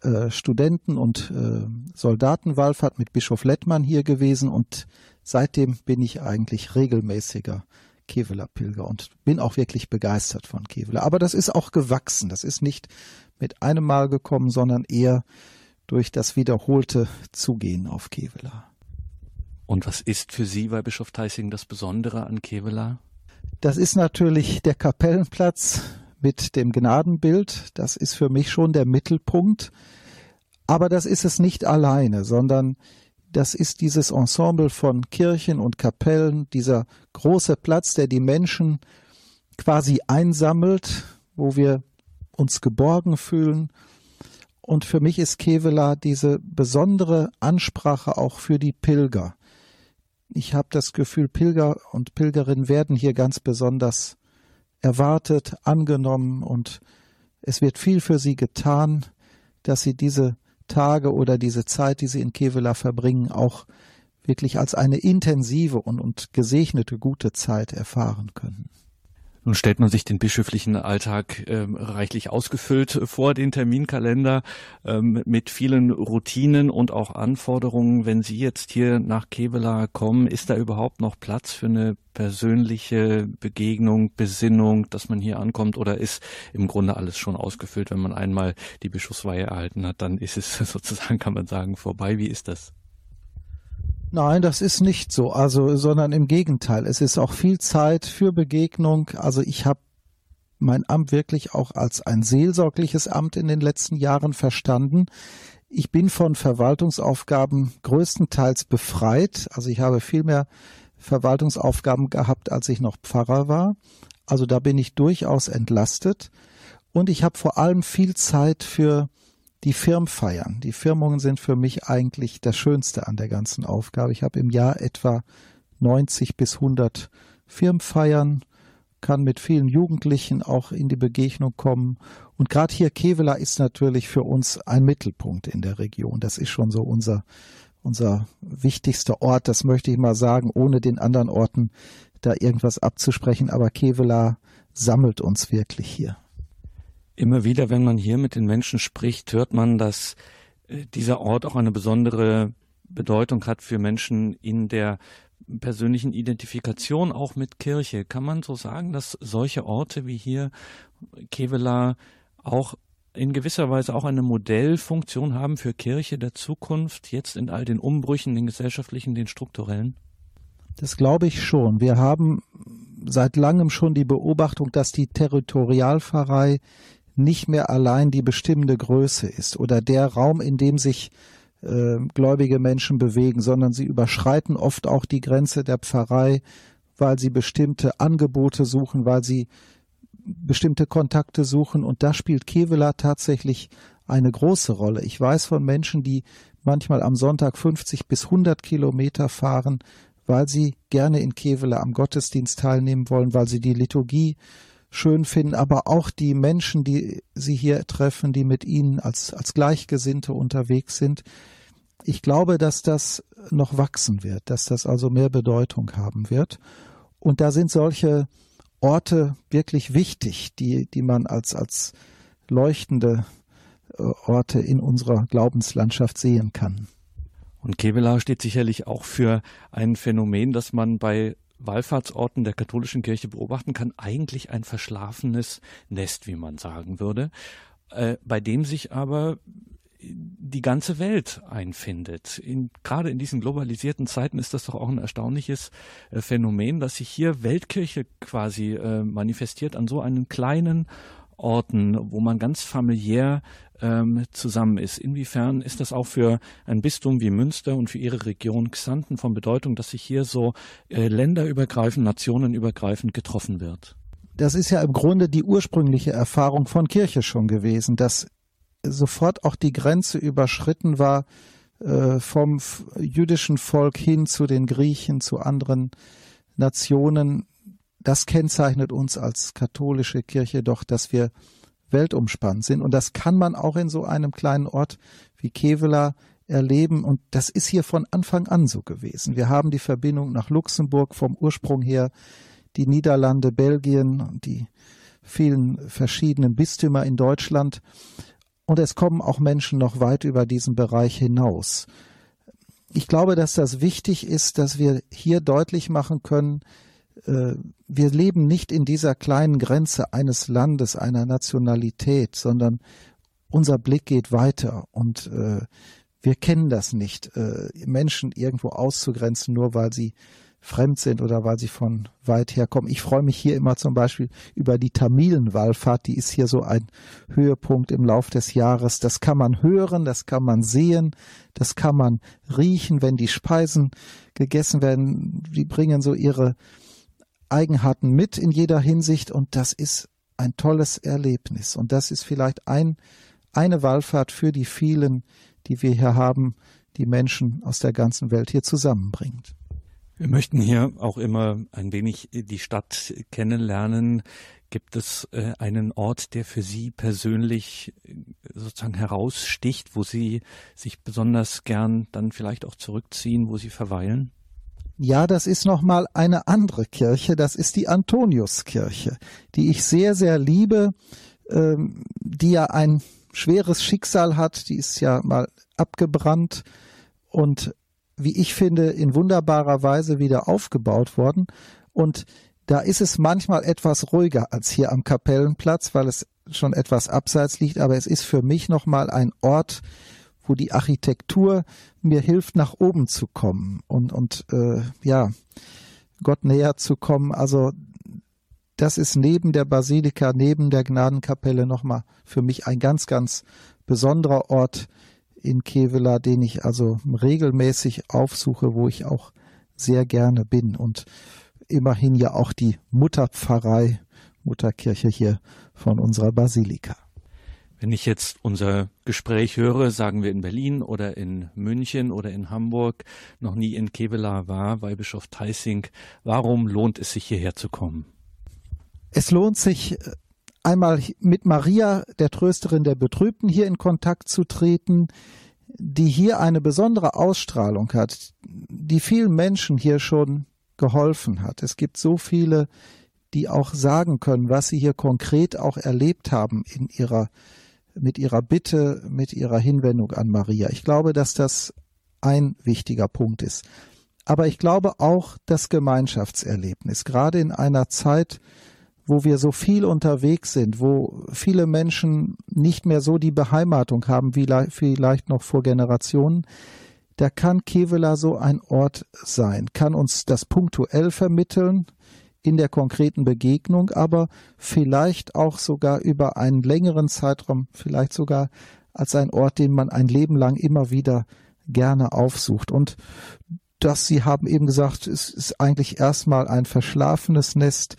äh, Studenten- und äh, Soldatenwallfahrt mit Bischof Lettmann hier gewesen und seitdem bin ich eigentlich regelmäßiger Keveler Pilger und bin auch wirklich begeistert von Keveler. Aber das ist auch gewachsen. Das ist nicht mit einem Mal gekommen, sondern eher durch das wiederholte Zugehen auf Kevela. Und was ist für Sie bei Bischof Theissing das Besondere an Kevela? Das ist natürlich der Kapellenplatz mit dem Gnadenbild. Das ist für mich schon der Mittelpunkt. Aber das ist es nicht alleine, sondern das ist dieses Ensemble von Kirchen und Kapellen, dieser große Platz, der die Menschen quasi einsammelt, wo wir uns geborgen fühlen. Und für mich ist Kevela diese besondere Ansprache auch für die Pilger. Ich habe das Gefühl, Pilger und Pilgerinnen werden hier ganz besonders erwartet, angenommen und es wird viel für sie getan, dass sie diese Tage oder diese Zeit, die sie in Kevela verbringen, auch wirklich als eine intensive und, und gesegnete gute Zeit erfahren können. Nun stellt man sich den bischöflichen Alltag ähm, reichlich ausgefüllt vor, den Terminkalender ähm, mit vielen Routinen und auch Anforderungen. Wenn Sie jetzt hier nach Kevela kommen, ist da überhaupt noch Platz für eine persönliche Begegnung, Besinnung, dass man hier ankommt oder ist im Grunde alles schon ausgefüllt, wenn man einmal die Bischofsweihe erhalten hat, dann ist es <laughs> sozusagen, kann man sagen, vorbei. Wie ist das? Nein, das ist nicht so, also, sondern im Gegenteil. Es ist auch viel Zeit für Begegnung. Also ich habe mein Amt wirklich auch als ein seelsorgliches Amt in den letzten Jahren verstanden. Ich bin von Verwaltungsaufgaben größtenteils befreit. Also ich habe viel mehr Verwaltungsaufgaben gehabt, als ich noch Pfarrer war. Also da bin ich durchaus entlastet. Und ich habe vor allem viel Zeit für die Firmfeiern. Die Firmungen sind für mich eigentlich das Schönste an der ganzen Aufgabe. Ich habe im Jahr etwa 90 bis 100 Firmfeiern, kann mit vielen Jugendlichen auch in die Begegnung kommen. Und gerade hier Kevela ist natürlich für uns ein Mittelpunkt in der Region. Das ist schon so unser, unser wichtigster Ort. Das möchte ich mal sagen, ohne den anderen Orten da irgendwas abzusprechen. Aber Kevela sammelt uns wirklich hier. Immer wieder, wenn man hier mit den Menschen spricht, hört man, dass äh, dieser Ort auch eine besondere Bedeutung hat für Menschen in der persönlichen Identifikation auch mit Kirche. Kann man so sagen, dass solche Orte wie hier Kevela auch in gewisser Weise auch eine Modellfunktion haben für Kirche der Zukunft, jetzt in all den Umbrüchen, den gesellschaftlichen, den strukturellen? Das glaube ich schon. Wir haben seit langem schon die Beobachtung, dass die Territorialpfarrei nicht mehr allein die bestimmende Größe ist oder der Raum, in dem sich äh, gläubige Menschen bewegen, sondern sie überschreiten oft auch die Grenze der Pfarrei, weil sie bestimmte Angebote suchen, weil sie bestimmte Kontakte suchen. Und da spielt Kevela tatsächlich eine große Rolle. Ich weiß von Menschen, die manchmal am Sonntag 50 bis 100 Kilometer fahren, weil sie gerne in Kevela am Gottesdienst teilnehmen wollen, weil sie die Liturgie schön finden, aber auch die Menschen, die sie hier treffen, die mit ihnen als, als Gleichgesinnte unterwegs sind. Ich glaube, dass das noch wachsen wird, dass das also mehr Bedeutung haben wird. Und da sind solche Orte wirklich wichtig, die, die man als, als leuchtende äh, Orte in unserer Glaubenslandschaft sehen kann. Und Kevela steht sicherlich auch für ein Phänomen, das man bei Wallfahrtsorten der katholischen Kirche beobachten kann, eigentlich ein verschlafenes Nest, wie man sagen würde, äh, bei dem sich aber die ganze Welt einfindet. In, gerade in diesen globalisierten Zeiten ist das doch auch ein erstaunliches äh, Phänomen, dass sich hier Weltkirche quasi äh, manifestiert an so einem kleinen Orten, wo man ganz familiär ähm, zusammen ist. Inwiefern ist das auch für ein Bistum wie Münster und für Ihre Region Xanten von Bedeutung, dass sich hier so äh, länderübergreifend, nationenübergreifend getroffen wird? Das ist ja im Grunde die ursprüngliche Erfahrung von Kirche schon gewesen, dass sofort auch die Grenze überschritten war äh, vom jüdischen Volk hin zu den Griechen, zu anderen Nationen. Das kennzeichnet uns als katholische Kirche doch, dass wir weltumspannt sind. Und das kann man auch in so einem kleinen Ort wie Kevela erleben. Und das ist hier von Anfang an so gewesen. Wir haben die Verbindung nach Luxemburg vom Ursprung her, die Niederlande, Belgien und die vielen verschiedenen Bistümer in Deutschland. Und es kommen auch Menschen noch weit über diesen Bereich hinaus. Ich glaube, dass das wichtig ist, dass wir hier deutlich machen können, wir leben nicht in dieser kleinen Grenze eines Landes, einer Nationalität, sondern unser Blick geht weiter und äh, wir kennen das nicht, äh, Menschen irgendwo auszugrenzen, nur weil sie fremd sind oder weil sie von weit her kommen. Ich freue mich hier immer zum Beispiel über die Tamilenwallfahrt, die ist hier so ein Höhepunkt im Lauf des Jahres. Das kann man hören, das kann man sehen, das kann man riechen, wenn die Speisen gegessen werden. Die bringen so ihre Eigenheiten mit in jeder Hinsicht und das ist ein tolles Erlebnis. Und das ist vielleicht ein, eine Wallfahrt für die vielen, die wir hier haben, die Menschen aus der ganzen Welt hier zusammenbringt. Wir möchten hier auch immer ein wenig die Stadt kennenlernen. Gibt es äh, einen Ort, der für Sie persönlich äh, sozusagen heraussticht, wo Sie sich besonders gern dann vielleicht auch zurückziehen, wo Sie verweilen? Ja, das ist nochmal eine andere Kirche, das ist die Antoniuskirche, die ich sehr, sehr liebe, ähm, die ja ein schweres Schicksal hat, die ist ja mal abgebrannt und wie ich finde, in wunderbarer Weise wieder aufgebaut worden. Und da ist es manchmal etwas ruhiger als hier am Kapellenplatz, weil es schon etwas abseits liegt, aber es ist für mich nochmal ein Ort, wo die Architektur mir hilft, nach oben zu kommen und, und äh, ja, Gott näher zu kommen. Also das ist neben der Basilika, neben der Gnadenkapelle nochmal für mich ein ganz, ganz besonderer Ort in Kevela, den ich also regelmäßig aufsuche, wo ich auch sehr gerne bin und immerhin ja auch die Mutterpfarrei, Mutterkirche hier von unserer Basilika. Wenn ich jetzt unser Gespräch höre, sagen wir in Berlin oder in München oder in Hamburg, noch nie in Kevela war, Weihbischof Theissing, warum lohnt es sich hierher zu kommen? Es lohnt sich äh, einmal mit Maria, der Trösterin der Betrübten, hier in Kontakt zu treten, die hier eine besondere Ausstrahlung hat, die vielen Menschen hier schon geholfen hat. Es gibt so viele, die auch sagen können, was sie hier konkret auch erlebt haben in ihrer mit ihrer Bitte, mit ihrer Hinwendung an Maria. Ich glaube, dass das ein wichtiger Punkt ist. Aber ich glaube auch das Gemeinschaftserlebnis, gerade in einer Zeit, wo wir so viel unterwegs sind, wo viele Menschen nicht mehr so die Beheimatung haben wie vielleicht noch vor Generationen, da kann Kevela so ein Ort sein, kann uns das punktuell vermitteln, in der konkreten Begegnung, aber vielleicht auch sogar über einen längeren Zeitraum, vielleicht sogar als ein Ort, den man ein Leben lang immer wieder gerne aufsucht. Und das, Sie haben eben gesagt, es ist eigentlich erstmal ein verschlafenes Nest,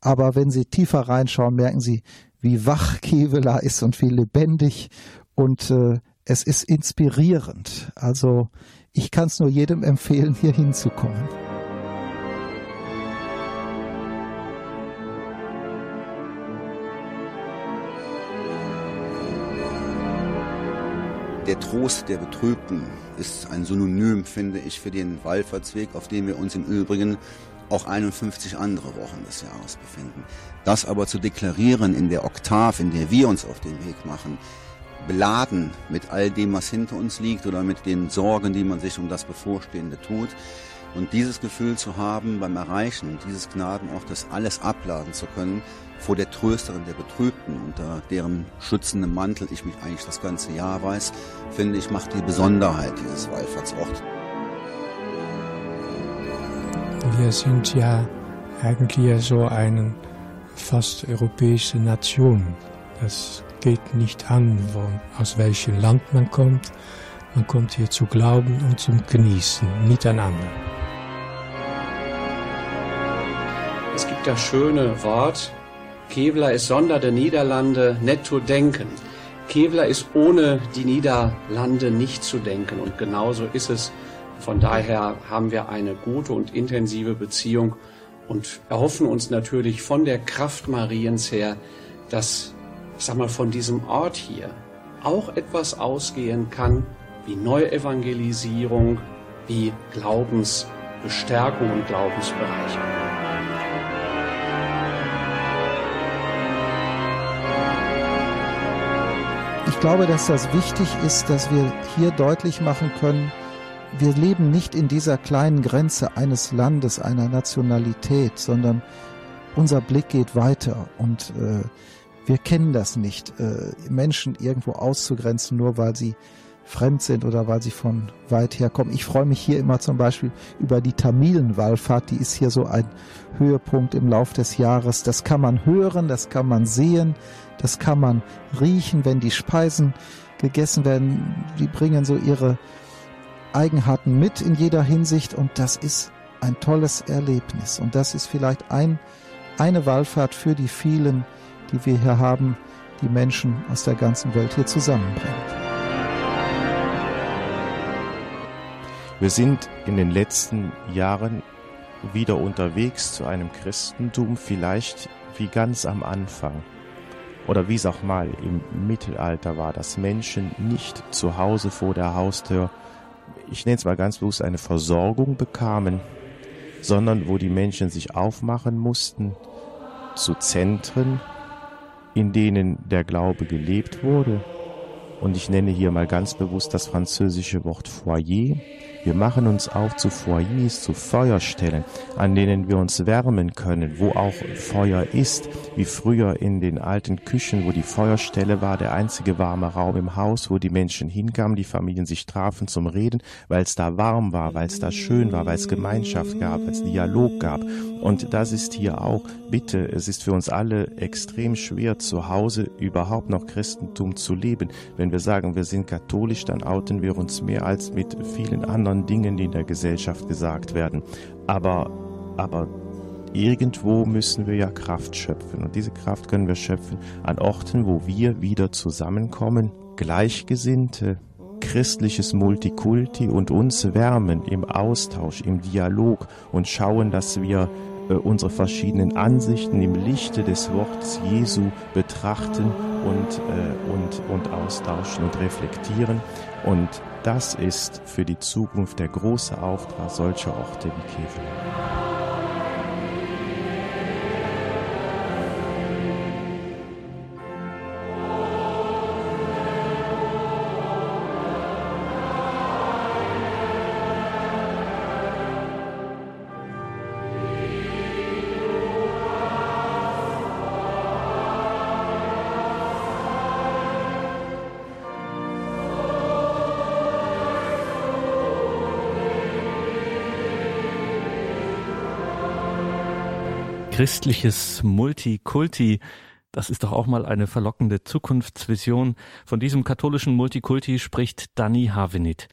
aber wenn Sie tiefer reinschauen, merken Sie, wie wach Kevela ist und wie lebendig und äh, es ist inspirierend. Also ich kann es nur jedem empfehlen, hier hinzukommen. Der Trost der Betrübten ist ein Synonym, finde ich, für den Wallfahrtsweg, auf dem wir uns im Übrigen auch 51 andere Wochen des Jahres befinden. Das aber zu deklarieren in der Oktav, in der wir uns auf den Weg machen, beladen mit all dem, was hinter uns liegt oder mit den Sorgen, die man sich um das Bevorstehende tut, Und dieses Gefühl zu haben, beim Erreichen dieses Gnadenortes alles abladen zu können, vor der Trösterin der Betrübten, unter deren schützendem Mantel ich mich eigentlich das ganze Jahr weiß, finde ich, macht die Besonderheit dieses Wallfahrtsorts. Wir sind ja eigentlich so eine fast europäische Nation. Das geht nicht an, wo, aus welchem Land man kommt. Man kommt hier zu glauben und zum Genießen miteinander. Es gibt das schöne Wort, Kevlar ist Sonder der Niederlande netto denken. Kevlar ist ohne die Niederlande nicht zu denken und genauso ist es. Von daher haben wir eine gute und intensive Beziehung und erhoffen uns natürlich von der Kraft Mariens her, dass, ich sag mal, von diesem Ort hier auch etwas ausgehen kann, wie Neuevangelisierung, wie Glaubensbestärkung und Glaubensbereicherung. Ich glaube, dass das wichtig ist, dass wir hier deutlich machen können, wir leben nicht in dieser kleinen Grenze eines Landes, einer Nationalität, sondern unser Blick geht weiter und äh, wir kennen das nicht, äh, Menschen irgendwo auszugrenzen, nur weil sie fremd sind oder weil sie von weit her kommen. Ich freue mich hier immer zum Beispiel über die Tamilenwallfahrt, die ist hier so ein Höhepunkt im Lauf des Jahres. Das kann man hören, das kann man sehen, das kann man riechen, wenn die Speisen gegessen werden. Die bringen so ihre Eigenheiten mit in jeder Hinsicht und das ist ein tolles Erlebnis. Und das ist vielleicht ein, eine Wallfahrt für die vielen, die wir hier haben, die Menschen aus der ganzen Welt hier zusammenbringt. Wir sind in den letzten Jahren wieder unterwegs zu einem Christentum, vielleicht wie ganz am Anfang oder wie es auch mal im Mittelalter war, dass Menschen nicht zu Hause vor der Haustür, ich nenne es mal ganz bewusst, eine Versorgung bekamen, sondern wo die Menschen sich aufmachen mussten zu Zentren, in denen der Glaube gelebt wurde. Und ich nenne hier mal ganz bewusst das französische Wort Foyer, wir machen uns auf zu Foyers, zu Feuerstellen, an denen wir uns wärmen können, wo auch Feuer ist, wie früher in den alten Küchen, wo die Feuerstelle war, der einzige warme Raum im Haus, wo die Menschen hinkamen, die Familien sich trafen zum Reden, weil es da warm war, weil es da schön war, weil es Gemeinschaft gab, weil es Dialog gab. Und das ist hier auch, bitte, es ist für uns alle extrem schwer, zu Hause überhaupt noch Christentum zu leben. Wenn wir sagen, wir sind katholisch, dann outen wir uns mehr als mit vielen anderen anderen Dingen, die in der Gesellschaft gesagt werden. Aber, aber irgendwo müssen wir ja Kraft schöpfen. Und diese Kraft können wir schöpfen an Orten, wo wir wieder zusammenkommen, Gleichgesinnte, christliches Multikulti und uns wärmen im Austausch, im Dialog und schauen, dass wir äh, unsere verschiedenen Ansichten im Lichte des Wortes Jesu betrachten und, äh, und, und austauschen und reflektieren. Und das ist für die Zukunft der große Auftrag solcher Orte wie Kevlar. Christliches Multikulti. Das ist doch auch mal eine verlockende Zukunftsvision. Von diesem katholischen Multikulti spricht Danny Havenit.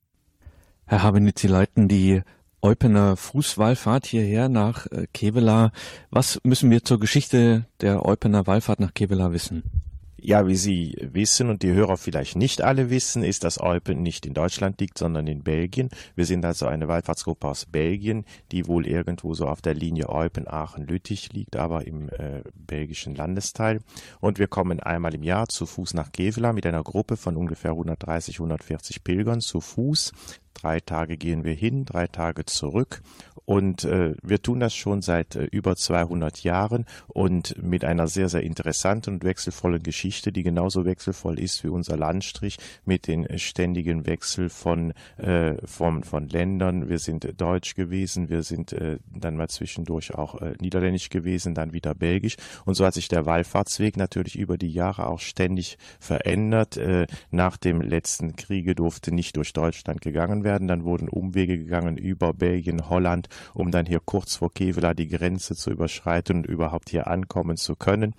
Herr Havenit, Sie leiten die Eupener Fußwallfahrt hierher nach äh, Kevela. Was müssen wir zur Geschichte der Eupener Wallfahrt nach Kevela wissen? Ja, wie Sie wissen und die Hörer vielleicht nicht alle wissen, ist, dass Eupen nicht in Deutschland liegt, sondern in Belgien. Wir sind also eine Wallfahrtsgruppe aus Belgien, die wohl irgendwo so auf der Linie Eupen, Aachen, Lüttich liegt, aber im äh, belgischen Landesteil. Und wir kommen einmal im Jahr zu Fuß nach Kevela mit einer Gruppe von ungefähr 130, 140 Pilgern zu Fuß Drei Tage gehen wir hin, drei Tage zurück. Und äh, wir tun das schon seit äh, über 200 Jahren und mit einer sehr, sehr interessanten und wechselvollen Geschichte, die genauso wechselvoll ist wie unser Landstrich mit den ständigen Wechsel von, äh, von, von Ländern. Wir sind deutsch gewesen, wir sind äh, dann mal zwischendurch auch äh, niederländisch gewesen, dann wieder belgisch. Und so hat sich der Wallfahrtsweg natürlich über die Jahre auch ständig verändert. Äh, nach dem letzten Kriege durfte nicht durch Deutschland gegangen werden. Dann wurden Umwege gegangen über Belgien, Holland um dann hier kurz vor Kevela die Grenze zu überschreiten und überhaupt hier ankommen zu können.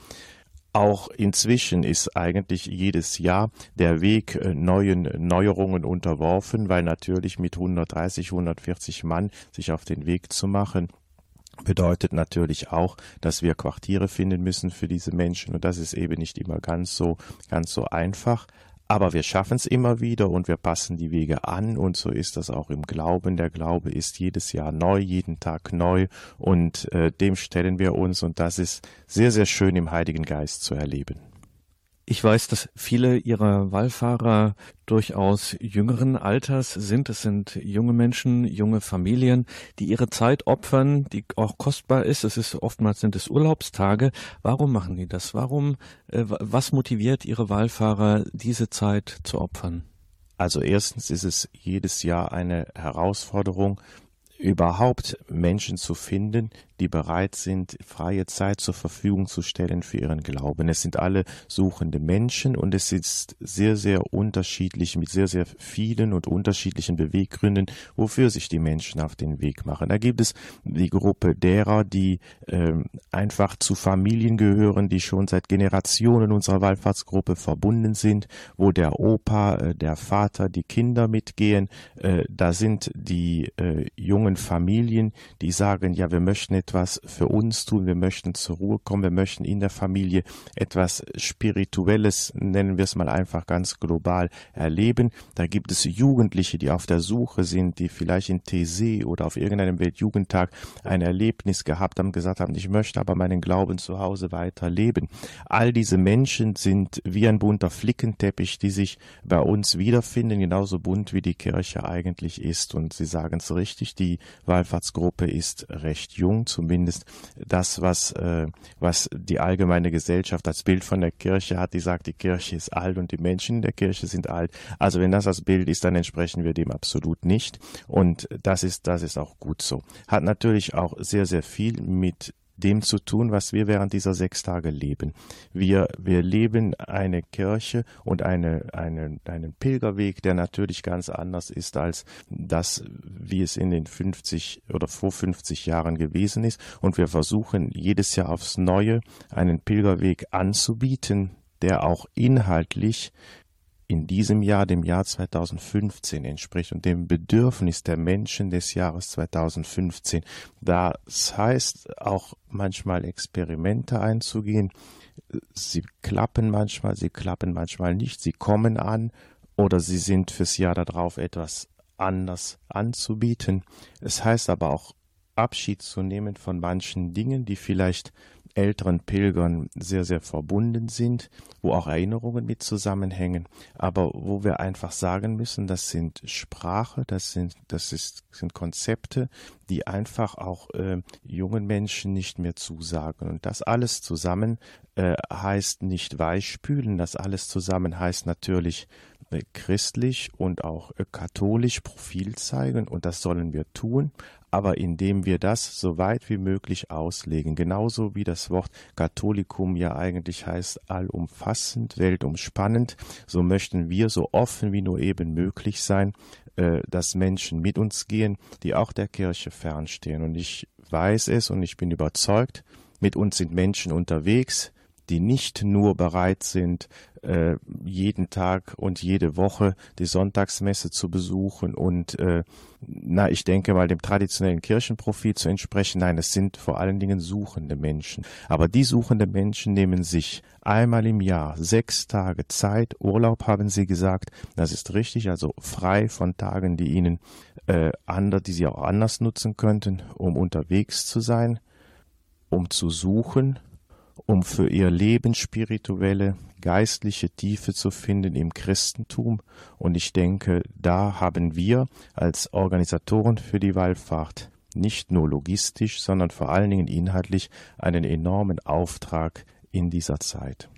Auch inzwischen ist eigentlich jedes Jahr der Weg äh, neuen Neuerungen unterworfen, weil natürlich mit 130, 140 Mann sich auf den Weg zu machen, bedeutet natürlich auch, dass wir Quartiere finden müssen für diese Menschen und das ist eben nicht immer ganz so ganz so einfach. Aber wir schaffen es immer wieder und wir passen die Wege an und so ist das auch im Glauben. Der Glaube ist jedes Jahr neu, jeden Tag neu und äh, dem stellen wir uns und das ist sehr, sehr schön im Heiligen Geist zu erleben. Ich weiß, dass viele Ihrer Wallfahrer durchaus jüngeren Alters sind. Es sind junge Menschen, junge Familien, die ihre Zeit opfern, die auch kostbar ist. Es ist oftmals sind es Urlaubstage. Warum machen die das? Warum, äh, was motiviert Ihre Wallfahrer, diese Zeit zu opfern? Also erstens ist es jedes Jahr eine Herausforderung, überhaupt Menschen zu finden, die bereit sind, freie Zeit zur Verfügung zu stellen für ihren Glauben. Es sind alle suchende Menschen und es ist sehr, sehr unterschiedlich mit sehr, sehr vielen und unterschiedlichen Beweggründen, wofür sich die Menschen auf den Weg machen. Da gibt es die Gruppe derer, die äh, einfach zu Familien gehören, die schon seit Generationen unserer Wallfahrtsgruppe verbunden sind, wo der Opa, äh, der Vater, die Kinder mitgehen. Äh, da sind die äh, jungen Familien, die sagen, ja, wir möchten etwas für uns tun, wir möchten zur Ruhe kommen, wir möchten in der Familie etwas Spirituelles, nennen wir es mal einfach ganz global, erleben. Da gibt es Jugendliche, die auf der Suche sind, die vielleicht in TC oder auf irgendeinem Weltjugendtag ein Erlebnis gehabt haben, gesagt haben, ich möchte aber meinen Glauben zu Hause weiterleben. All diese Menschen sind wie ein bunter Flickenteppich, die sich bei uns wiederfinden, genauso bunt wie die Kirche eigentlich ist. Und Sie sagen es richtig, die Wallfahrtsgruppe ist recht jung, zumindest das, was, äh, was die allgemeine Gesellschaft als Bild von der Kirche hat, die sagt, die Kirche ist alt und die Menschen in der Kirche sind alt. Also wenn das das Bild ist, dann entsprechen wir dem absolut nicht. Und das ist, das ist auch gut so. Hat natürlich auch sehr, sehr viel mit dem zu tun, was wir während dieser sechs Tage leben. Wir, wir leben eine Kirche und eine, eine, einen Pilgerweg, der natürlich ganz anders ist als das, wie es in den 50 oder vor 50 Jahren gewesen ist. Und wir versuchen jedes Jahr aufs Neue einen Pilgerweg anzubieten, der auch inhaltlich in diesem Jahr, dem Jahr 2015 entspricht und dem Bedürfnis der Menschen des Jahres 2015. Das heißt auch manchmal Experimente einzugehen. Sie klappen manchmal, sie klappen manchmal nicht, sie kommen an oder sie sind fürs Jahr darauf etwas anders anzubieten. Es heißt aber auch Abschied zu nehmen von manchen Dingen, die vielleicht älteren Pilgern sehr, sehr verbunden sind, wo auch Erinnerungen mit zusammenhängen, aber wo wir einfach sagen müssen, das sind Sprache, das sind, das ist, sind Konzepte, die einfach auch äh, jungen Menschen nicht mehr zusagen. Und das alles zusammen äh, heißt nicht weichspülen, das alles zusammen heißt natürlich äh, christlich und auch äh, katholisch Profil zeigen. Und das sollen wir tun, aber indem wir das so weit wie möglich auslegen, genauso wie das Wort Katholikum ja eigentlich heißt allumfassend, weltumspannend, so möchten wir so offen wie nur eben möglich sein, äh, dass Menschen mit uns gehen, die auch der Kirche fernstehen. Und ich weiß es und ich bin überzeugt, mit uns sind Menschen unterwegs, die nicht nur bereit sind, äh, jeden Tag und jede Woche die Sonntagsmesse zu besuchen und äh, na, ich denke mal dem traditionellen Kirchenprofil zu entsprechen. Nein, es sind vor allen Dingen suchende Menschen. Aber die suchenden Menschen nehmen sich einmal im Jahr sechs Tage Zeit, Urlaub haben sie gesagt. Das ist richtig, also frei von Tagen, die ihnen äh, andere, die sie auch anders nutzen könnten, um unterwegs zu sein, um zu suchen um für ihr Leben spirituelle, geistliche Tiefe zu finden im Christentum. Und ich denke, da haben wir als Organisatoren für die Wallfahrt nicht nur logistisch, sondern vor allen Dingen inhaltlich einen enormen Auftrag in dieser Zeit.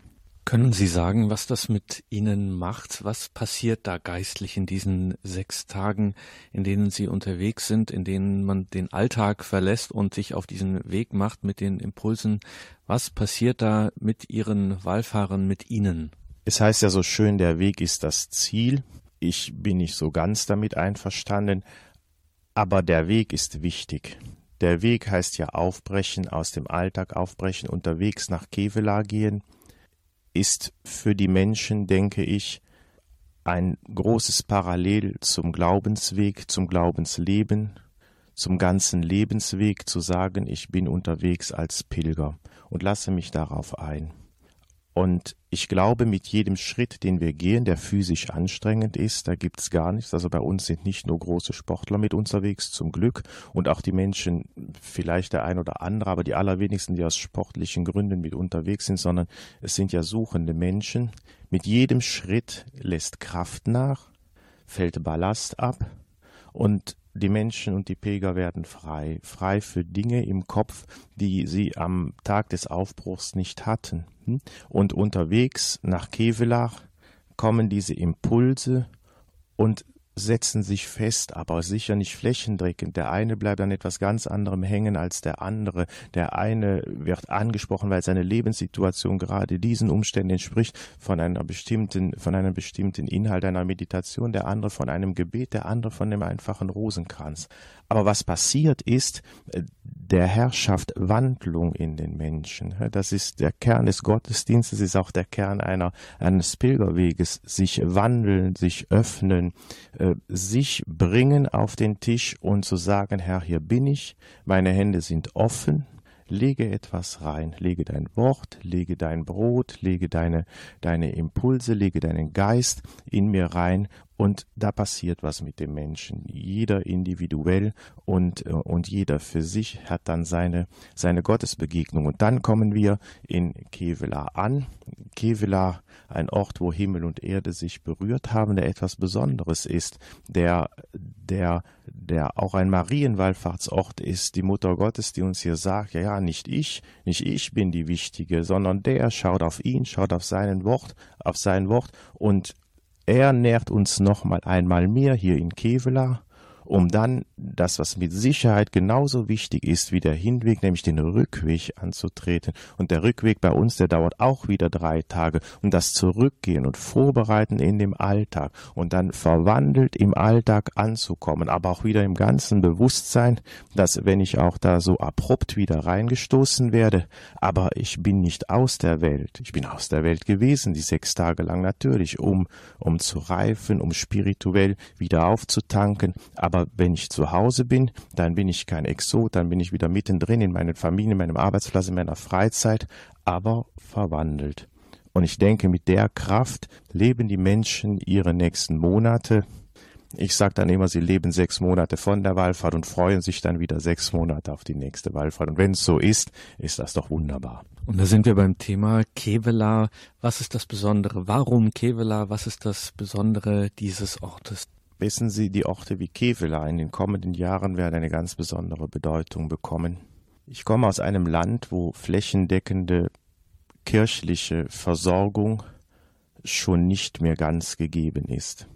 Können Sie sagen, was das mit Ihnen macht? Was passiert da geistlich in diesen sechs Tagen, in denen Sie unterwegs sind, in denen man den Alltag verlässt und sich auf diesen Weg macht mit den Impulsen? Was passiert da mit Ihren Wallfahrern, mit Ihnen? Es heißt ja so schön, der Weg ist das Ziel. Ich bin nicht so ganz damit einverstanden, aber der Weg ist wichtig. Der Weg heißt ja aufbrechen, aus dem Alltag aufbrechen, unterwegs nach Kevela gehen – ist für die Menschen, denke ich, ein großes Parallel zum Glaubensweg, zum Glaubensleben, zum ganzen Lebensweg zu sagen, ich bin unterwegs als Pilger und lasse mich darauf ein. Und ich glaube, mit jedem Schritt, den wir gehen, der physisch anstrengend ist, da gibt's gar nichts. Also bei uns sind nicht nur große Sportler mit unterwegs, zum Glück. Und auch die Menschen, vielleicht der ein oder andere, aber die allerwenigsten, die aus sportlichen Gründen mit unterwegs sind, sondern es sind ja suchende Menschen. Mit jedem Schritt lässt Kraft nach, fällt Ballast ab und die Menschen und die Pilger werden frei, frei für Dinge im Kopf, die sie am Tag des Aufbruchs nicht hatten. Hm? Und unterwegs nach Kevelach kommen diese Impulse und setzen sich fest, aber sicher nicht flächendeckend. Der eine bleibt an etwas ganz anderem hängen als der andere. Der eine wird angesprochen, weil seine Lebenssituation gerade diesen Umständen entspricht, von einer bestimmten, von einem bestimmten Inhalt einer Meditation, der andere von einem Gebet, der andere von einem einfachen Rosenkranz. Aber was passiert ist, äh, der Herr schafft Wandlung in den Menschen. Das ist der Kern des Gottesdienstes, ist auch der Kern einer, eines Pilgerweges. Sich wandeln, sich öffnen, äh, sich bringen auf den Tisch und zu sagen, Herr, hier bin ich, meine Hände sind offen, lege etwas rein, lege dein Wort, lege dein Brot, lege deine, deine Impulse, lege deinen Geist in mir rein und da passiert was mit dem Menschen. Jeder individuell und, äh, und jeder für sich hat dann seine, seine Gottesbegegnung. Und dann kommen wir in Kevela an. Kevela, ein Ort, wo Himmel und Erde sich berührt haben, der etwas Besonderes ist, der, der, der auch ein Marienwallfahrtsort ist. Die Mutter Gottes, die uns hier sagt, ja, ja, nicht ich, nicht ich bin die Wichtige, sondern der schaut auf ihn, schaut auf seinen Wort, auf sein Wort und er nährt uns noch mal einmal mehr hier in Kevela um dann das, was mit Sicherheit genauso wichtig ist wie der Hinweg, nämlich den Rückweg anzutreten. Und der Rückweg bei uns, der dauert auch wieder drei Tage. Und das Zurückgehen und Vorbereiten in dem Alltag und dann verwandelt im Alltag anzukommen, aber auch wieder im ganzen Bewusstsein, dass wenn ich auch da so abrupt wieder reingestoßen werde, aber ich bin nicht aus der Welt. Ich bin aus der Welt gewesen, die sechs Tage lang natürlich, um, um zu reifen, um spirituell wieder aufzutanken, aber aber wenn ich zu Hause bin, dann bin ich kein Exot, dann bin ich wieder mittendrin in meinen Familien, in meinem Arbeitsplatz, in meiner Freizeit, aber verwandelt. Und ich denke, mit der Kraft leben die Menschen ihre nächsten Monate. Ich sage dann immer, sie leben sechs Monate von der Wallfahrt und freuen sich dann wieder sechs Monate auf die nächste Wallfahrt. Und wenn es so ist, ist das doch wunderbar. Und da sind wir beim Thema Kevela. Was ist das Besondere? Warum Kevela? Was ist das Besondere dieses Ortes? Wissen Sie, die Orte wie Kevela in den kommenden Jahren werden eine ganz besondere Bedeutung bekommen. Ich komme aus einem Land, wo flächendeckende kirchliche Versorgung schon nicht mehr ganz gegeben ist.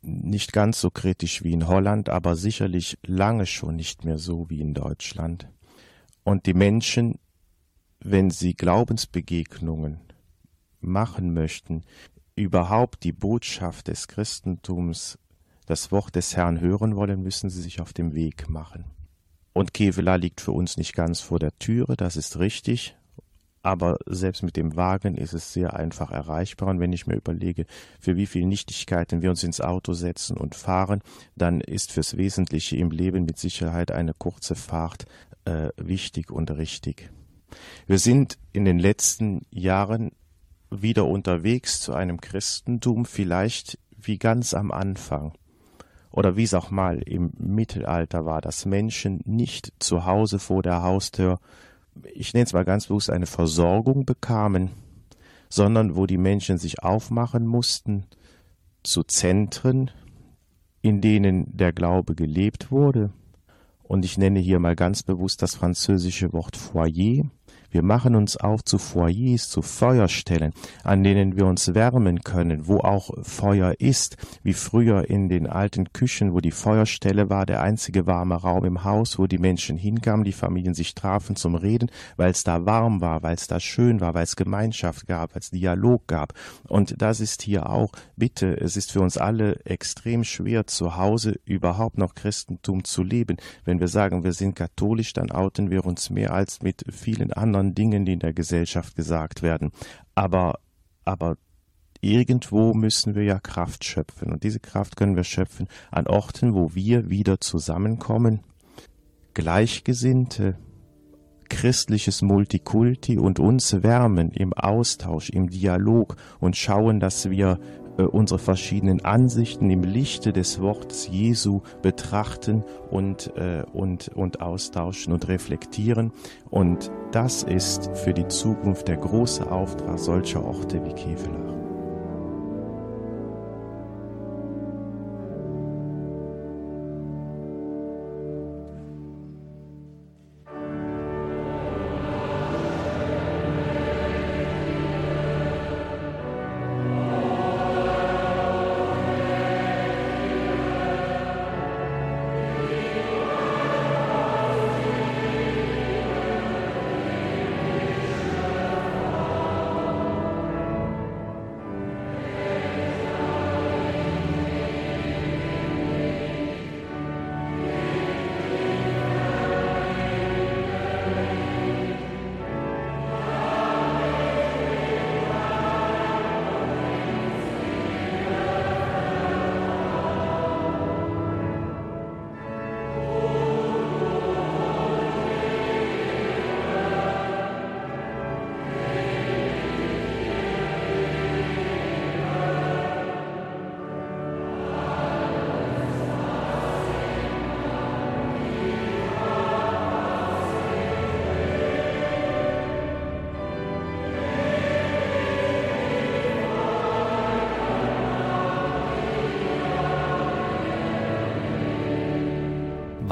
Nicht ganz so kritisch wie in Holland, aber sicherlich lange schon nicht mehr so wie in Deutschland. Und die Menschen, wenn sie Glaubensbegegnungen machen möchten, überhaupt die Botschaft des Christentums das Wort des Herrn hören wollen, müssen sie sich auf dem Weg machen. Und Kevela liegt für uns nicht ganz vor der Türe, das ist richtig, aber selbst mit dem Wagen ist es sehr einfach erreichbar. Und wenn ich mir überlege, für wie viele Nichtigkeiten wir uns ins Auto setzen und fahren, dann ist fürs Wesentliche im Leben mit Sicherheit eine kurze Fahrt äh, wichtig und richtig. Wir sind in den letzten Jahren wieder unterwegs zu einem Christentum, vielleicht wie ganz am Anfang oder wie es auch mal im Mittelalter war, dass Menschen nicht zu Hause vor der Haustür ich nenne es mal ganz bewusst, eine Versorgung bekamen, sondern wo die Menschen sich aufmachen mussten zu Zentren, in denen der Glaube gelebt wurde. Und ich nenne hier mal ganz bewusst das französische Wort Foyer, wir machen uns auf zu Foyers, zu Feuerstellen, an denen wir uns wärmen können, wo auch Feuer ist, wie früher in den alten Küchen, wo die Feuerstelle war, der einzige warme Raum im Haus, wo die Menschen hinkamen, die Familien sich trafen zum Reden, weil es da warm war, weil es da schön war, weil es Gemeinschaft gab, weil es Dialog gab. Und das ist hier auch, bitte, es ist für uns alle extrem schwer, zu Hause überhaupt noch Christentum zu leben. Wenn wir sagen, wir sind katholisch, dann outen wir uns mehr als mit vielen anderen anderen Dingen, die in der Gesellschaft gesagt werden. Aber, aber irgendwo müssen wir ja Kraft schöpfen. Und diese Kraft können wir schöpfen an Orten, wo wir wieder zusammenkommen. Gleichgesinnte, christliches Multikulti und uns wärmen im Austausch, im Dialog und schauen, dass wir unsere verschiedenen Ansichten im Lichte des Wortes Jesu betrachten und, äh, und, und austauschen und reflektieren. Und das ist für die Zukunft der große Auftrag solcher Orte wie Kevelach.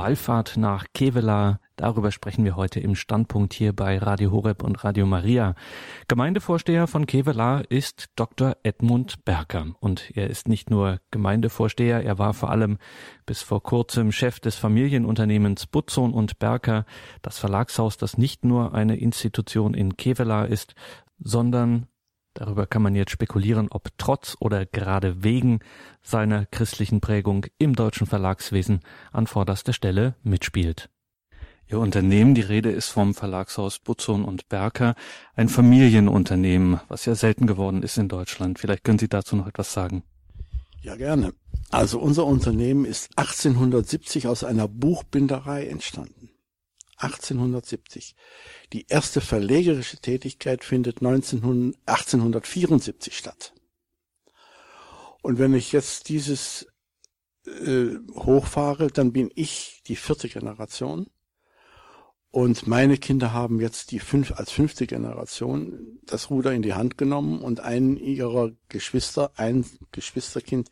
Wallfahrt nach Kevela. Darüber sprechen wir heute im Standpunkt hier bei Radio Horeb und Radio Maria. Gemeindevorsteher von Kevela ist Dr. Edmund Berger. Und er ist nicht nur Gemeindevorsteher, er war vor allem bis vor kurzem Chef des Familienunternehmens Butzon und Berger, das Verlagshaus, das nicht nur eine Institution in Kevela ist, sondern Darüber kann man jetzt spekulieren, ob trotz oder gerade wegen seiner christlichen Prägung im deutschen Verlagswesen an vorderster Stelle mitspielt. Ihr Unternehmen, die Rede ist vom Verlagshaus Butzon und Berker, ein Familienunternehmen, was ja selten geworden ist in Deutschland. Vielleicht können Sie dazu noch etwas sagen. Ja, gerne. Also unser Unternehmen ist 1870 aus einer Buchbinderei entstanden. 1870. Die erste verlegerische Tätigkeit findet 19, 1874 statt. Und wenn ich jetzt dieses äh, hochfahre, dann bin ich die vierte Generation. Und meine Kinder haben jetzt die fünf, als fünfte Generation das Ruder in die Hand genommen und einen ihrer Geschwister, ein Geschwisterkind,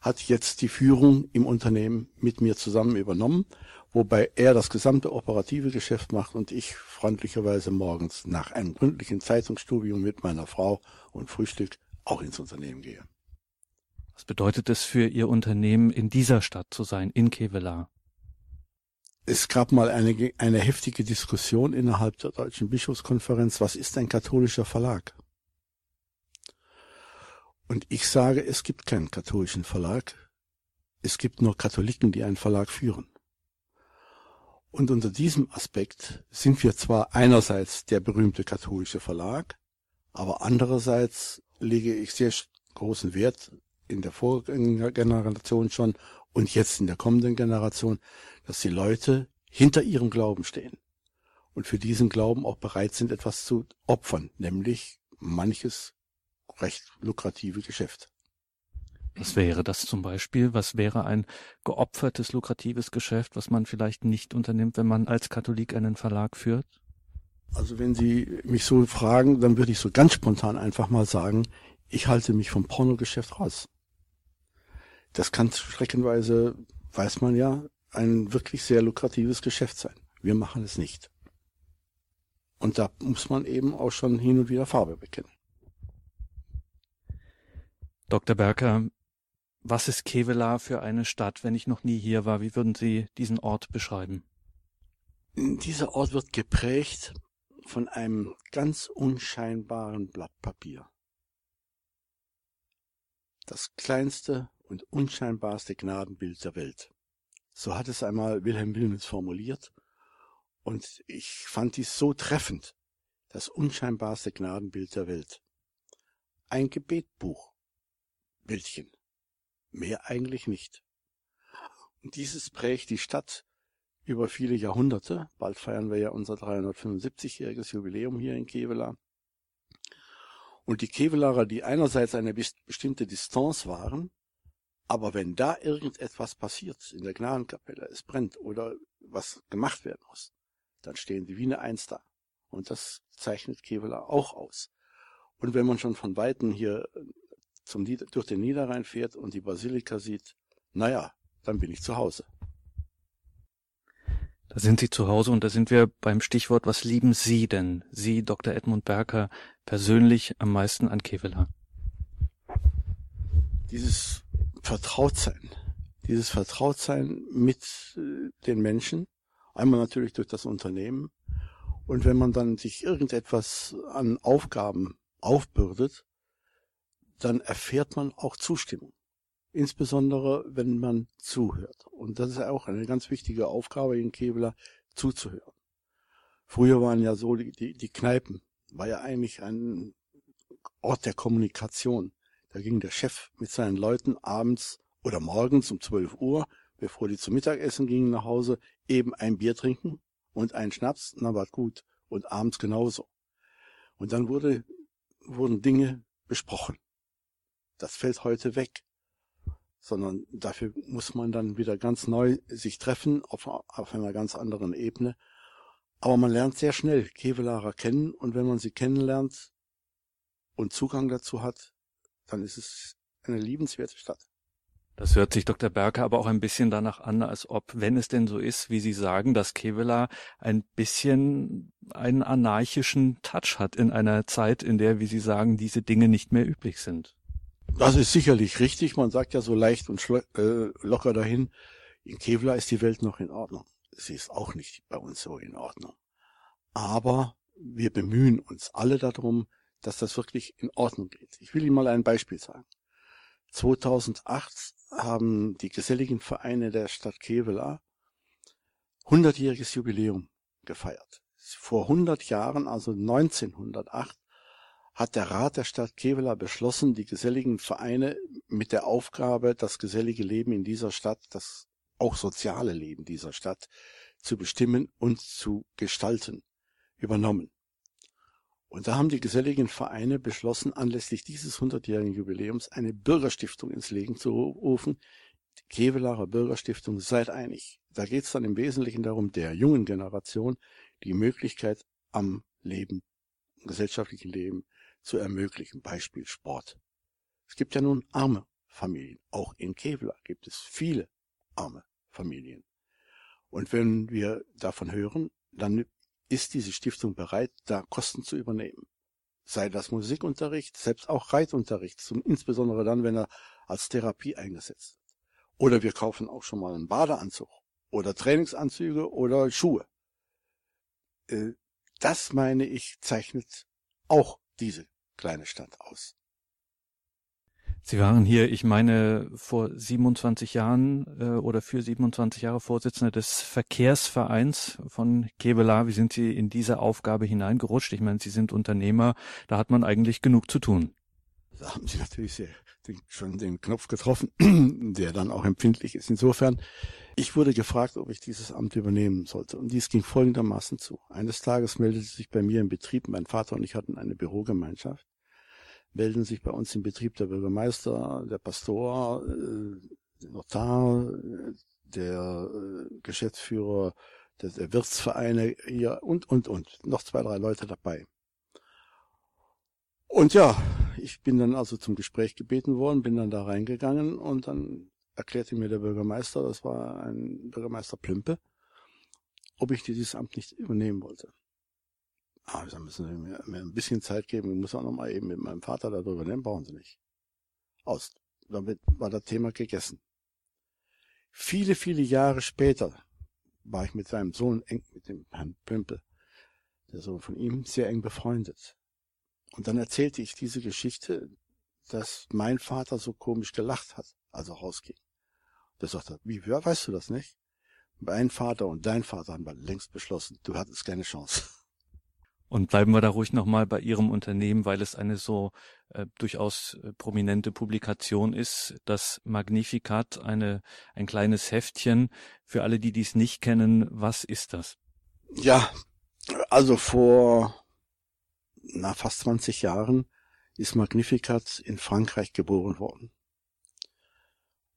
hat jetzt die Führung im Unternehmen mit mir zusammen übernommen wobei er das gesamte operative Geschäft macht und ich freundlicherweise morgens nach einem gründlichen Zeitungsstudium mit meiner Frau und Frühstück auch ins Unternehmen gehe. Was bedeutet es für Ihr Unternehmen, in dieser Stadt zu sein, in Kevela? Es gab mal eine, eine heftige Diskussion innerhalb der Deutschen Bischofskonferenz, was ist ein katholischer Verlag? Und ich sage, es gibt keinen katholischen Verlag. Es gibt nur Katholiken, die einen Verlag führen. Und unter diesem Aspekt sind wir zwar einerseits der berühmte katholische Verlag, aber andererseits lege ich sehr großen Wert in der Vorgängergeneration schon und jetzt in der kommenden Generation, dass die Leute hinter ihrem Glauben stehen und für diesen Glauben auch bereit sind, etwas zu opfern, nämlich manches recht lukrative Geschäft. Was wäre das zum Beispiel? Was wäre ein geopfertes, lukratives Geschäft, was man vielleicht nicht unternimmt, wenn man als Katholik einen Verlag führt? Also wenn Sie mich so fragen, dann würde ich so ganz spontan einfach mal sagen, ich halte mich vom Pornogeschäft raus. Das kann streckenweise, weiß man ja, ein wirklich sehr lukratives Geschäft sein. Wir machen es nicht. Und da muss man eben auch schon hin und wieder Farbe bekennen. Dr. Berker, was ist Kevela für eine Stadt, wenn ich noch nie hier war? Wie würden Sie diesen Ort beschreiben? Dieser Ort wird geprägt von einem ganz unscheinbaren Blatt Papier. Das kleinste und unscheinbarste Gnadenbild der Welt. So hat es einmal Wilhelm Wilmes formuliert, und ich fand dies so treffend, das unscheinbarste Gnadenbild der Welt. Ein Gebetbuch. Bildchen. Mehr eigentlich nicht. Und dieses prägt die Stadt über viele Jahrhunderte. Bald feiern wir ja unser 375-jähriges Jubiläum hier in Kevela. Und die Kevelarer, die einerseits eine bestimmte Distanz waren, aber wenn da irgendetwas passiert in der Gnadenkapelle, es brennt oder was gemacht werden muss, dann stehen sie wie eine Eins da. Und das zeichnet Kevela auch aus. Und wenn man schon von Weitem hier zum, durch den Niederrhein fährt und die Basilika sieht, naja, dann bin ich zu Hause. Da sind Sie zu Hause und da sind wir beim Stichwort, was lieben Sie denn, Sie, Dr. Edmund Berker, persönlich am meisten an Kevela? Dieses Vertrautsein, dieses Vertrautsein mit äh, den Menschen, einmal natürlich durch das Unternehmen und wenn man dann sich irgendetwas an Aufgaben aufbürdet, dann erfährt man auch Zustimmung. Insbesondere, wenn man zuhört. Und das ist auch eine ganz wichtige Aufgabe in Kevela, zuzuhören. Früher waren ja so die, die, die Kneipen, war ja eigentlich ein Ort der Kommunikation. Da ging der Chef mit seinen Leuten abends oder morgens um 12 Uhr, bevor die zum Mittagessen gingen nach Hause, eben ein Bier trinken und einen Schnaps, na war gut. Und abends genauso. Und dann wurde, wurden Dinge besprochen. Das fällt heute weg. Sondern dafür muss man dann wieder ganz neu sich treffen auf, auf einer ganz anderen Ebene. Aber man lernt sehr schnell Kevelarer kennen und wenn man sie kennenlernt und Zugang dazu hat, dann ist es eine liebenswerte Stadt. Das hört sich Dr. Berker aber auch ein bisschen danach an, als ob, wenn es denn so ist, wie Sie sagen, dass Kevela ein bisschen einen anarchischen Touch hat in einer Zeit, in der, wie Sie sagen, diese Dinge nicht mehr üblich sind. Das ist sicherlich richtig. Man sagt ja so leicht und äh, locker dahin, in Kevlar ist die Welt noch in Ordnung. Sie ist auch nicht bei uns so in Ordnung. Aber wir bemühen uns alle darum, dass das wirklich in Ordnung geht. Ich will Ihnen mal ein Beispiel sagen. 2008 haben die geselligen Vereine der Stadt Kevela 100-jähriges Jubiläum gefeiert. Vor 100 Jahren, also 1908, hat der Rat der Stadt Kevela beschlossen, die geselligen Vereine mit der Aufgabe, das gesellige Leben in dieser Stadt, das auch soziale Leben dieser Stadt zu bestimmen und zu gestalten, übernommen. Und da haben die geselligen Vereine beschlossen, anlässlich dieses hundertjährigen Jubiläums eine Bürgerstiftung ins Leben zu rufen. Die Kevelarer Bürgerstiftung seid einig. Da geht es dann im Wesentlichen darum, der jungen Generation die Möglichkeit am Leben, gesellschaftlichen Leben zu ermöglichen. Beispiel Sport. Es gibt ja nun arme Familien. Auch in Kevlar gibt es viele arme Familien. Und wenn wir davon hören, dann ist diese Stiftung bereit, da Kosten zu übernehmen. Sei das Musikunterricht, selbst auch Reitunterricht, zum, insbesondere dann, wenn er als Therapie eingesetzt wird. Oder wir kaufen auch schon mal einen Badeanzug oder Trainingsanzüge oder Schuhe. Äh, das, meine ich, zeichnet auch diese kleine Stadt aus. Sie waren hier, ich meine, vor 27 Jahren äh, oder für 27 Jahre Vorsitzender des Verkehrsvereins von Kevela. Wie sind Sie in diese Aufgabe hineingerutscht? Ich meine, Sie sind Unternehmer, da hat man eigentlich genug zu tun. Da haben Sie natürlich sehr, den, schon den Knopf getroffen, <clears throat> der dann auch empfindlich ist. Insofern, ich wurde gefragt, ob ich dieses Amt übernehmen sollte. Und dies ging folgendermaßen zu. Eines Tages meldete sich bei mir im Betrieb, mein Vater und ich hatten eine Bürogemeinschaft melden sich bei uns im Betrieb der Bürgermeister, der Pastor, äh, der Notar, der äh, Geschäftsführer der Wirtsvereine hier und, und, und. Noch zwei, drei Leute dabei. Und ja, ich bin dann also zum Gespräch gebeten worden, bin dann da reingegangen und dann erklärte mir der Bürgermeister, das war ein Bürgermeister Plümpe, ob ich dieses Amt nicht übernehmen wollte. Ah, dann müssen Sie mir, mir ein bisschen Zeit geben. Ich muss auch noch mal eben mit meinem Vater darüber nehmen, brauchen Sie nicht. Aus. Damit war das Thema gegessen. Viele, viele Jahre später war ich mit seinem Sohn eng, mit dem Herrn Plümpe, der Sohn von ihm, sehr eng befreundet. Und dann erzählte ich diese Geschichte, dass mein Vater so komisch gelacht hat, als er rausging. Der sagte, wie, weißt du das nicht? Mein Vater und dein Vater haben längst beschlossen, du hattest keine Chance. Und bleiben wir da ruhig nochmal bei Ihrem Unternehmen, weil es eine so äh, durchaus äh, prominente Publikation ist. Das Magnificat, eine, ein kleines Heftchen. Für alle, die dies nicht kennen, was ist das? Ja, also vor na, fast 20 Jahren ist Magnificat in Frankreich geboren worden.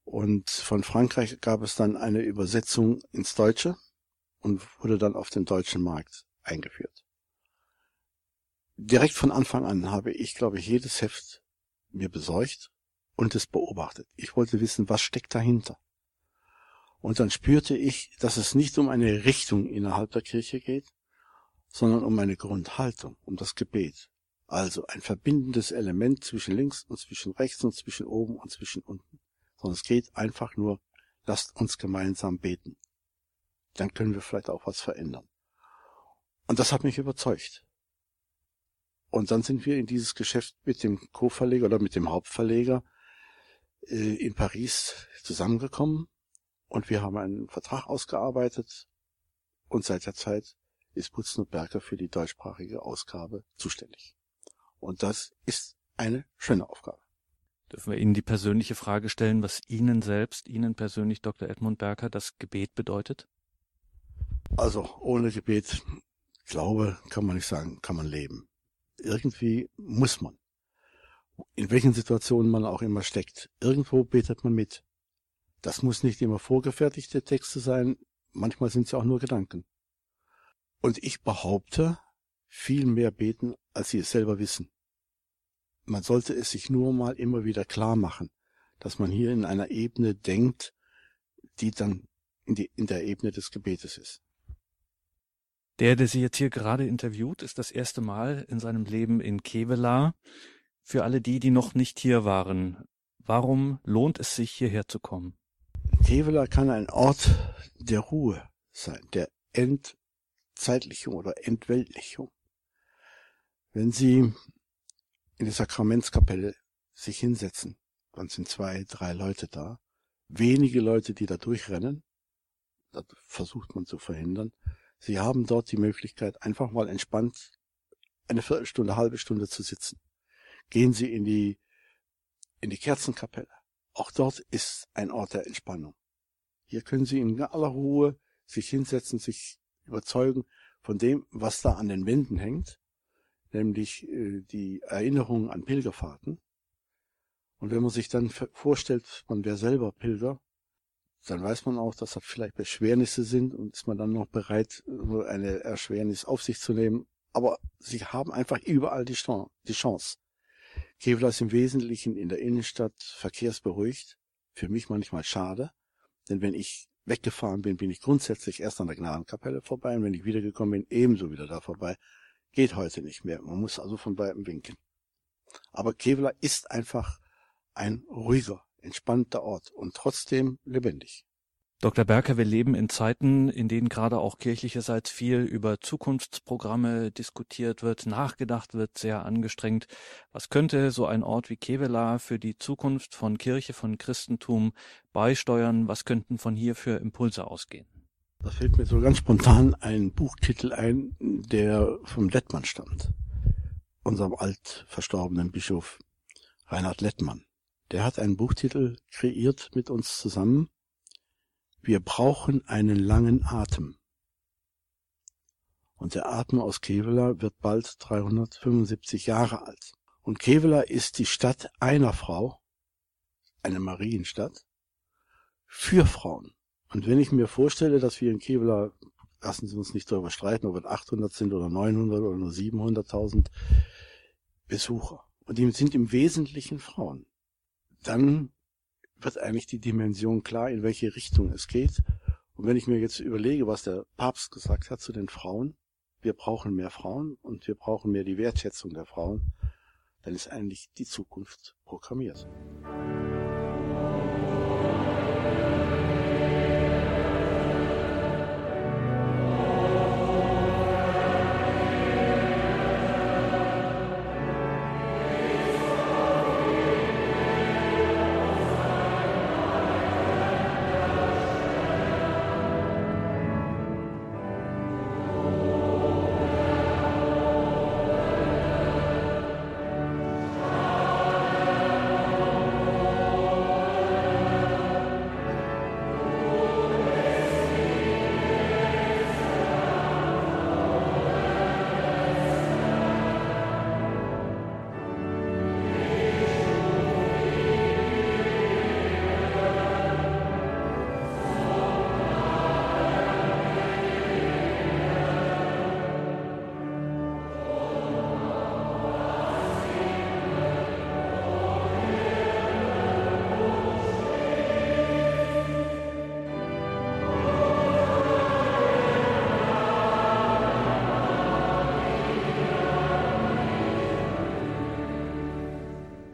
Und von Frankreich gab es dann eine Übersetzung ins Deutsche und wurde dann auf den deutschen Markt eingeführt. Direkt von Anfang an habe ich, glaube ich, jedes Heft mir besorgt und es beobachtet. Ich wollte wissen, was steckt dahinter. Und dann spürte ich, dass es nicht um eine Richtung innerhalb der Kirche geht, sondern um eine Grundhaltung, um das Gebet. Also ein verbindendes Element zwischen links und zwischen rechts und zwischen oben und zwischen unten. Sondern es geht einfach nur, lasst uns gemeinsam beten. Dann können wir vielleicht auch was verändern. Und das hat mich überzeugt. Und dann sind wir in dieses Geschäft mit dem Co-Verleger oder mit dem Hauptverleger äh, in Paris zusammengekommen und wir haben einen Vertrag ausgearbeitet und seit der Zeit ist Putzen und Berger für die deutschsprachige Ausgabe zuständig. Und das ist eine schöne Aufgabe. Dürfen wir Ihnen die persönliche Frage stellen, was Ihnen selbst, Ihnen persönlich, Dr. Edmund Berger, das Gebet bedeutet? Also ohne Gebet, Glaube kann man nicht sagen, kann man leben. Irgendwie muss man. In welchen Situationen man auch immer steckt. Irgendwo betet man mit. Das muss nicht immer vorgefertigte Texte sein, manchmal sind es auch nur Gedanken. Und ich behaupte, viel mehr beten, als sie es selber wissen. Man sollte es sich nur mal immer wieder klar machen, dass man hier in einer Ebene denkt, die dann in, die, in der Ebene des Gebetes ist. Der, der Sie jetzt hier gerade interviewt, ist das erste Mal in seinem Leben in Kevela. Für alle die, die noch nicht hier waren, warum lohnt es sich, hierher zu kommen? Kevela kann ein Ort der Ruhe sein, der End Zeitlichung oder Entweltlichung. Wenn Sie in der Sakramentskapelle sich hinsetzen, dann sind zwei, drei Leute da, wenige Leute, die da durchrennen, das versucht man zu verhindern. Sie haben dort die Möglichkeit, einfach mal entspannt eine Viertelstunde, halbe Stunde zu sitzen. Gehen Sie in die, in die Kerzenkapelle. Auch dort ist ein Ort der Entspannung. Hier können Sie in aller Ruhe sich hinsetzen, sich überzeugen von dem, was da an den Wänden hängt, nämlich äh, die Erinnerung an Pilgerfahrten. Und wenn man sich dann vorstellt, man wäre selber Pilger, dann weiß man auch, dass das vielleicht Beschwernisse sind und ist man dann noch bereit, eine Erschwernis auf sich zu nehmen. Aber sie haben einfach überall die Chance. Kevlar ist im Wesentlichen in der Innenstadt verkehrsberuhigt. Für mich manchmal schade, denn wenn ich weggefahren bin, bin ich grundsätzlich erst an der Gnadenkapelle vorbei und wenn ich wiedergekommen bin, ebenso wieder da vorbei. Geht heute nicht mehr. Man muss also von beiden winken. Aber Kevela ist einfach ein ruhiger, entspannter Ort und trotzdem lebendig. Dr. Berker, wir leben in Zeiten, in denen gerade auch kirchlicherseits viel über Zukunftsprogramme diskutiert wird, nachgedacht wird, sehr angestrengt. Was könnte so ein Ort wie Kevela für die Zukunft von Kirche, von Christentum beisteuern? Was könnten von hier für Impulse ausgehen? Da fällt mir so ganz spontan ein Buchtitel ein, der vom Lettmann stammt. Unserem alt verstorbenen Bischof Reinhard Lettmann. Der hat einen Buchtitel kreiert mit uns zusammen wir brauchen einen langen Atem. Und der Atem aus Kevela wird bald 375 Jahre alt. Und Kevela ist die Stadt einer Frau, eine Marienstadt, für Frauen. Und wenn ich mir vorstelle, dass wir in Kevela lassen Sie uns nicht darüber streiten, ob es 800 sind oder 900 oder nur 700.000 Besucher. Und die sind im Wesentlichen Frauen. Dann wird eigentlich die Dimension klar, in welche Richtung es geht. Und wenn ich mir jetzt überlege, was der Papst gesagt hat zu den Frauen, wir brauchen mehr Frauen und wir brauchen mehr die Wertschätzung der Frauen, dann ist eigentlich die Zukunft programmiert.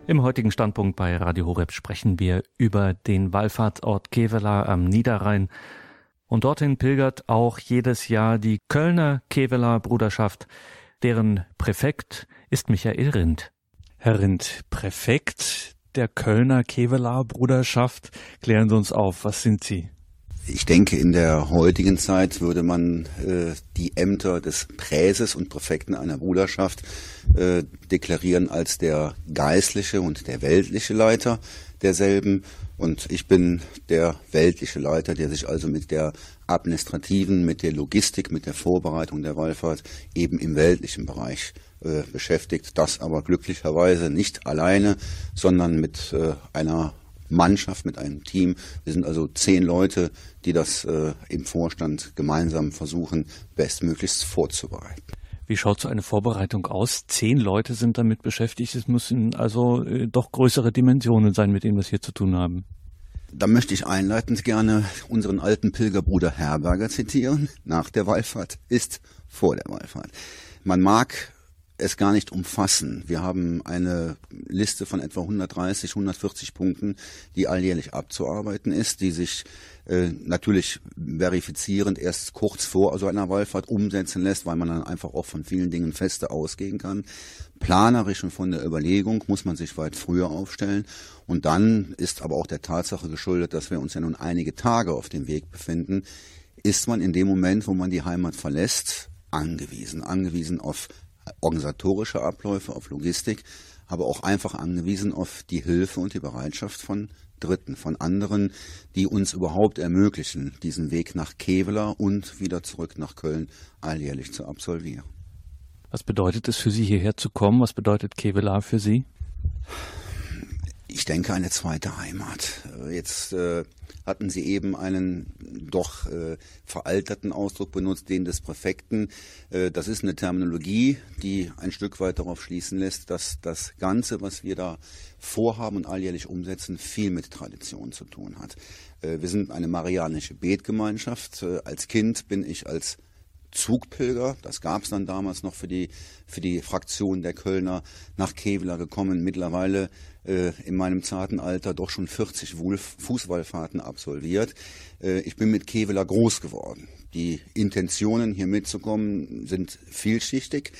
Im heutigen Standpunkt bei Radio Horeb sprechen wir über den Wallfahrtsort Kevela am Niederrhein. Und dorthin pilgert auch jedes Jahr die Kölner Kevela Bruderschaft, deren Präfekt ist Michael Rindt. Herr Rindt, Präfekt der Kölner Kevela Bruderschaft, klären Sie uns auf, was sind Sie? Ich denke, in der heutigen Zeit würde man äh, die Ämter des Präses und Präfekten einer Bruderschaft äh, deklarieren als der geistliche und der weltliche Leiter derselben. Und ich bin der weltliche Leiter, der sich also mit der administrativen, mit der Logistik, mit der Vorbereitung der Wallfahrt eben im weltlichen Bereich äh, beschäftigt. Das aber glücklicherweise nicht alleine, sondern mit äh, einer Mannschaft, mit einem Team. Wir sind also zehn Leute, die das äh, im Vorstand gemeinsam versuchen, bestmöglichst vorzubereiten. Wie schaut so eine Vorbereitung aus? Zehn Leute sind damit beschäftigt. Es müssen also äh, doch größere Dimensionen sein, mit denen wir es hier zu tun haben. Da möchte ich einleitend gerne unseren alten Pilgerbruder Herberger zitieren. Nach der Wallfahrt ist vor der Wallfahrt. Man mag es gar nicht umfassen. Wir haben eine Liste von etwa 130, 140 Punkten, die alljährlich abzuarbeiten ist, die sich äh, natürlich verifizierend erst kurz vor so einer Wallfahrt umsetzen lässt, weil man dann einfach auch von vielen Dingen feste ausgehen kann. Planerisch und von der Überlegung muss man sich weit früher aufstellen. Und dann ist aber auch der Tatsache geschuldet, dass wir uns ja nun einige Tage auf dem Weg befinden, ist man in dem Moment, wo man die Heimat verlässt, angewiesen, angewiesen auf organisatorische Abläufe, auf Logistik, aber auch einfach angewiesen auf die Hilfe und die Bereitschaft von Dritten, von anderen, die uns überhaupt ermöglichen, diesen Weg nach Kevela und wieder zurück nach Köln alljährlich zu absolvieren. Was bedeutet es für Sie, hierher zu kommen? Was bedeutet Kevela für Sie? Ich denke, eine zweite Heimat. Jetzt äh, hatten Sie eben einen doch äh, veralterten Ausdruck benutzt, den des Präfekten. Äh, das ist eine Terminologie, die ein Stück weit darauf schließen lässt, dass das Ganze, was wir da vorhaben und alljährlich umsetzen, viel mit Tradition zu tun hat. Äh, wir sind eine marianische Betgemeinschaft. Äh, als Kind bin ich als Zugpilger, das gab es dann damals noch für die, für die Fraktion der Kölner, nach Kevela gekommen. Mittlerweile äh, in meinem zarten Alter doch schon 40 Fußballfahrten absolviert. Äh, ich bin mit Kevela groß geworden. Die Intentionen, hier mitzukommen, sind vielschichtig.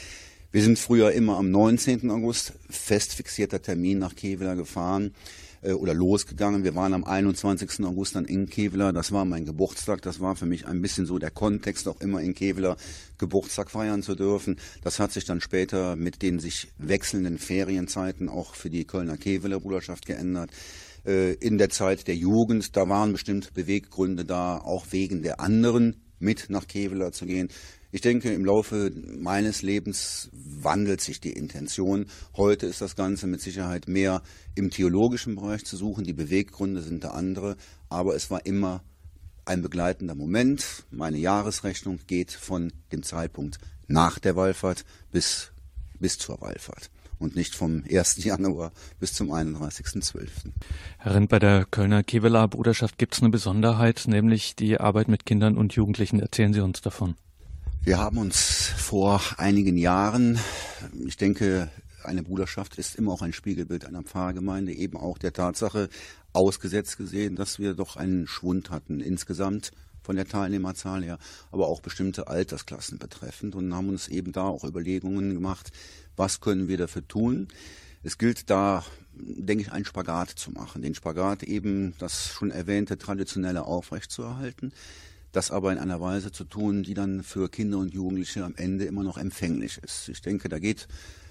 Wir sind früher immer am 19. August, fest fixierter Termin nach Kevela gefahren äh, oder losgegangen. Wir waren am 21. August dann in Kevela. Das war mein Geburtstag. Das war für mich ein bisschen so der Kontext, auch immer in Kevela Geburtstag feiern zu dürfen. Das hat sich dann später mit den sich wechselnden Ferienzeiten auch für die Kölner Keveler Bruderschaft geändert äh, in der Zeit der Jugend, da waren bestimmt Beweggründe da, auch wegen der anderen mit nach Kevela zu gehen. Ich denke, im Laufe meines Lebens wandelt sich die Intention. Heute ist das Ganze mit Sicherheit mehr im theologischen Bereich zu suchen. Die Beweggründe sind da andere. Aber es war immer ein begleitender Moment. Meine Jahresrechnung geht von dem Zeitpunkt nach der Wallfahrt bis, bis zur Wallfahrt und nicht vom <laughs> 1. Januar bis zum 31.12. Herr Renn, bei der Kölner Kevelaer Bruderschaft gibt es eine Besonderheit, nämlich die Arbeit mit Kindern und Jugendlichen. Erzählen Sie uns davon. Wir haben uns vor einigen Jahren, ich denke, eine Bruderschaft ist immer auch ein Spiegelbild einer Pfarrgemeinde, eben auch der Tatsache ausgesetzt gesehen, dass wir doch einen Schwund hatten insgesamt von der Teilnehmerzahl her, aber auch bestimmte Altersklassen betreffend und haben uns eben da auch Überlegungen gemacht, was können wir dafür tun. Es gilt da, denke ich, einen Spagat zu machen. Den Spagat eben, das schon erwähnte traditionelle aufrechtzuerhalten, das aber in einer Weise zu tun, die dann für Kinder und Jugendliche am Ende immer noch empfänglich ist. Ich denke, da geht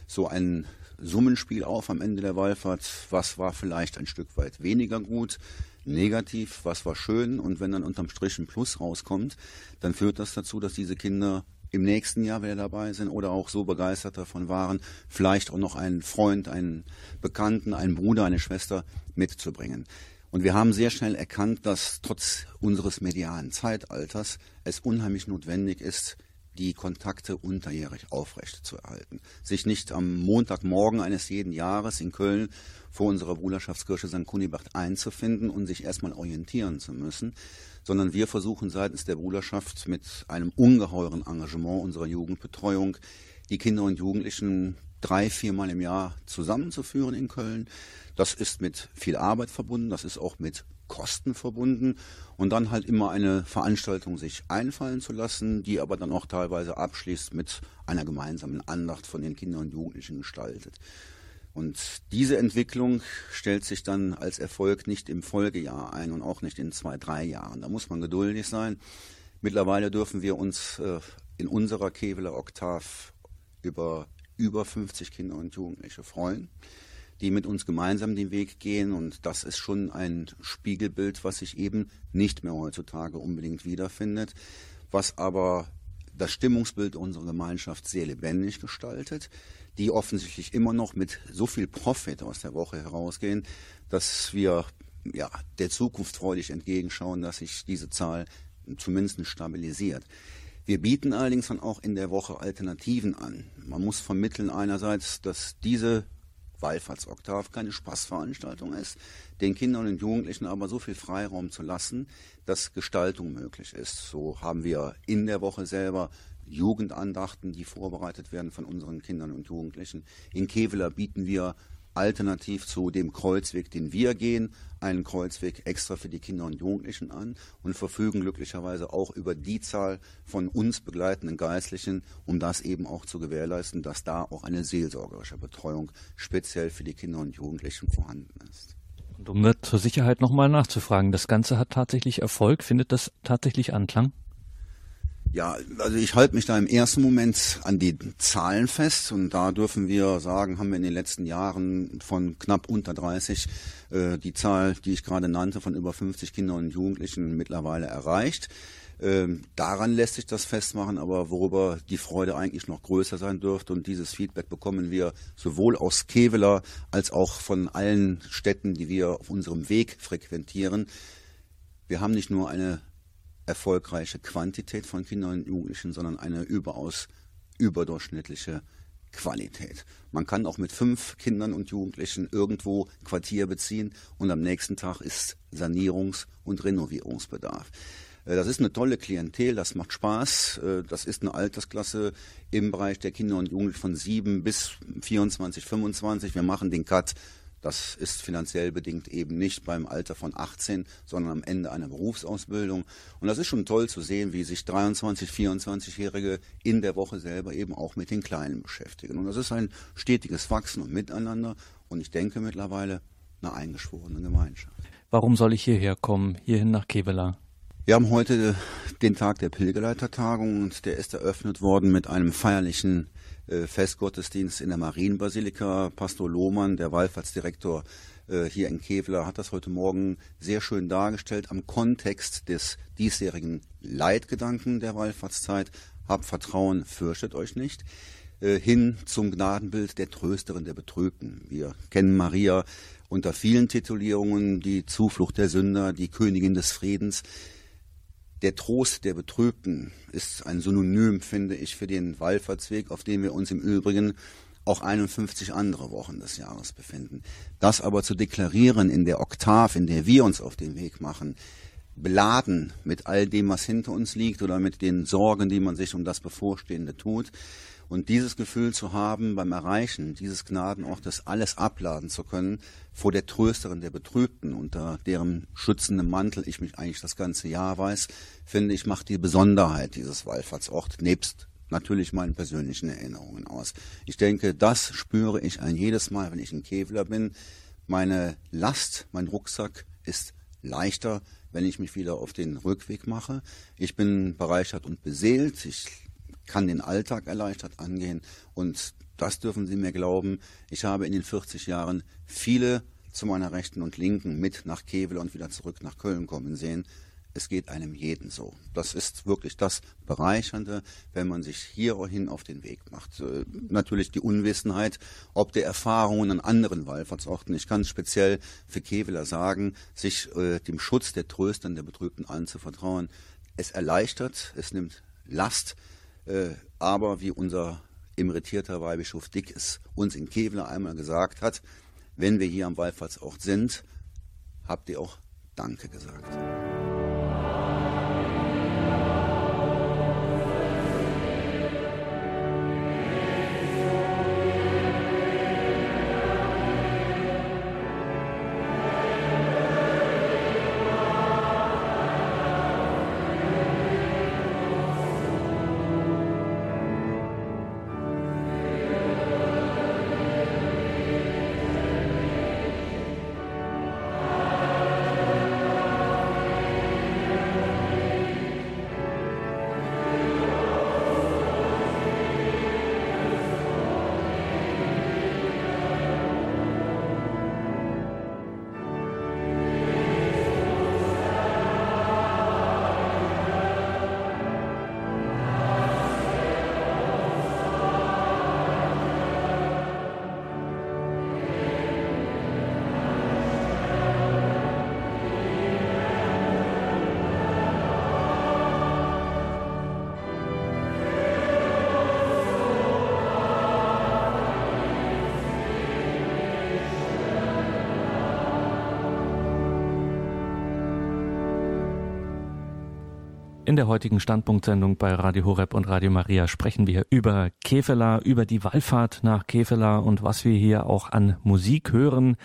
so ein Summenspiel auf am Ende der Wallfahrt. Was war vielleicht ein Stück weit weniger gut, negativ, was war schön und wenn dann unterm Strich ein Plus rauskommt, dann führt das dazu, dass diese Kinder im nächsten Jahr wieder dabei sind oder auch so begeistert davon waren, vielleicht auch noch einen Freund, einen Bekannten, einen Bruder, eine Schwester mitzubringen. Und wir haben sehr schnell erkannt, dass trotz unseres medialen Zeitalters es unheimlich notwendig ist, die Kontakte unterjährig aufrecht zu erhalten. Sich nicht am Montagmorgen eines jeden Jahres in Köln vor unserer Bruderschaftskirche St. Kunibert einzufinden und sich erstmal orientieren zu müssen, sondern wir versuchen seitens der Bruderschaft mit einem ungeheuren Engagement unserer Jugendbetreuung die Kinder und Jugendlichen drei, viermal im Jahr zusammenzuführen in Köln. Das ist mit viel Arbeit verbunden, das ist auch mit Kosten verbunden und dann halt immer eine Veranstaltung sich einfallen zu lassen, die aber dann auch teilweise abschließt mit einer gemeinsamen Andacht von den Kindern und Jugendlichen gestaltet. Und diese Entwicklung stellt sich dann als Erfolg nicht im Folgejahr ein und auch nicht in zwei, drei Jahren. Da muss man geduldig sein. Mittlerweile dürfen wir uns äh, in unserer Keveler Oktav über über 50 Kinder und Jugendliche freuen die mit uns gemeinsam den Weg gehen. Und das ist schon ein Spiegelbild, was sich eben nicht mehr heutzutage unbedingt wiederfindet, was aber das Stimmungsbild unserer Gemeinschaft sehr lebendig gestaltet, die offensichtlich immer noch mit so viel Profit aus der Woche herausgehen, dass wir ja, der Zukunft freudig entgegenschauen, dass sich diese Zahl zumindest stabilisiert. Wir bieten allerdings dann auch in der Woche Alternativen an. Man muss vermitteln einerseits, dass diese Wallfahrtsoktav keine Spaßveranstaltung ist, den Kindern und Jugendlichen aber so viel Freiraum zu lassen, dass Gestaltung möglich ist. So haben wir in der Woche selber Jugendandachten, die vorbereitet werden von unseren Kindern und Jugendlichen. In Kevela bieten wir alternativ zu dem Kreuzweg, den wir gehen, einen Kreuzweg extra für die Kinder und Jugendlichen an und verfügen glücklicherweise auch über die Zahl von uns begleitenden Geistlichen, um das eben auch zu gewährleisten, dass da auch eine seelsorgerische Betreuung speziell für die Kinder und Jugendlichen vorhanden ist. Und um da zur Sicherheit nochmal nachzufragen, das Ganze hat tatsächlich Erfolg, findet das tatsächlich Anklang? Ja, also ich halte mich da im ersten Moment an die Zahlen fest und da dürfen wir sagen, haben wir in den letzten Jahren von knapp unter 30 äh, die Zahl, die ich gerade nannte, von über 50 Kindern und Jugendlichen mittlerweile erreicht. Ähm, daran lässt sich das festmachen, aber worüber die Freude eigentlich noch größer sein dürfte und dieses Feedback bekommen wir sowohl aus Kevela als auch von allen Städten, die wir auf unserem Weg frequentieren. Wir haben nicht nur eine erfolgreiche Quantität von Kindern und Jugendlichen, sondern eine überaus überdurchschnittliche Qualität. Man kann auch mit fünf Kindern und Jugendlichen irgendwo Quartier beziehen und am nächsten Tag ist Sanierungs- und Renovierungsbedarf. Äh, das ist eine tolle Klientel, das macht Spaß. Äh, das ist eine Altersklasse im Bereich der Kinder und Jugendlichen von sieben bis 24, 25. Wir machen den Cut das ist finanziell bedingt eben nicht beim Alter von 18, sondern am Ende einer Berufsausbildung. Und das ist schon toll zu sehen, wie sich 23, 24-Jährige in der Woche selber eben auch mit den Kleinen beschäftigen. Und das ist ein stetiges Wachsen und Miteinander. Und ich denke mittlerweile eine eingeschworene Gemeinschaft. Warum soll ich hierher kommen, hierhin nach Kevela? Wir haben heute den Tag der Pilgerleitertagung und der ist eröffnet worden mit einem feierlichen Festgottesdienst in der Marienbasilika. Pastor Lohmann, der Wallfahrtsdirektor äh, hier in Kevlar, hat das heute Morgen sehr schön dargestellt am Kontext des diesjährigen Leitgedanken der Wallfahrtszeit. Habt Vertrauen, fürchtet euch nicht äh, hin zum Gnadenbild der Trösterin der Betrübten. Wir kennen Maria unter vielen Titulierungen, die Zuflucht der Sünder, die Königin des Friedens. Der Trost der Betrübten ist ein Synonym, finde ich, für den Wallfahrtsweg, auf dem wir uns im Übrigen auch 51 andere Wochen des Jahres befinden. Das aber zu deklarieren in der Oktav, in der wir uns auf den Weg machen, beladen mit all dem, was hinter uns liegt oder mit den Sorgen, die man sich um das Bevorstehende tut. Und dieses Gefühl zu haben, beim Erreichen dieses Gnadenortes alles abladen zu können vor der Trösterin der Betrübten, unter deren schützendem Mantel ich mich eigentlich das ganze Jahr weiß, finde ich, macht die Besonderheit dieses Wallfahrtsort nebst natürlich meinen persönlichen Erinnerungen aus. Ich denke, das spüre ich ein jedes Mal, wenn ich in Kevlar bin. Meine Last, mein Rucksack ist leichter, wenn ich mich wieder auf den Rückweg mache. Ich bin bereichert und beseelt. Ich kann den Alltag erleichtert angehen. Und das dürfen Sie mir glauben. Ich habe in den 40 Jahren viele zu meiner Rechten und Linken mit nach Kevlar und wieder zurück nach Köln kommen sehen es geht einem jeden so. Das ist wirklich das Bereichernde, wenn man sich hierhin auf den Weg macht. Äh, natürlich die Unwissenheit, ob der Erfahrungen an anderen Wallfahrtsorten. Ich kann speziell für Keveler sagen, sich äh, dem Schutz der Tröstern, der Betrübten anzuvertrauen. Es erleichtert, es nimmt Last, aber wie unser emeritierter Weihbischof Dick es uns in Kevler einmal gesagt hat, wenn wir hier am Wallfahrtsort sind, habt ihr auch Danke gesagt. Der heutigen Standpunktsendung bei Radio Horeb und Radio Maria sprechen wir über Kefela, über die Wallfahrt nach Kefela und was wir hier auch an Musik hören.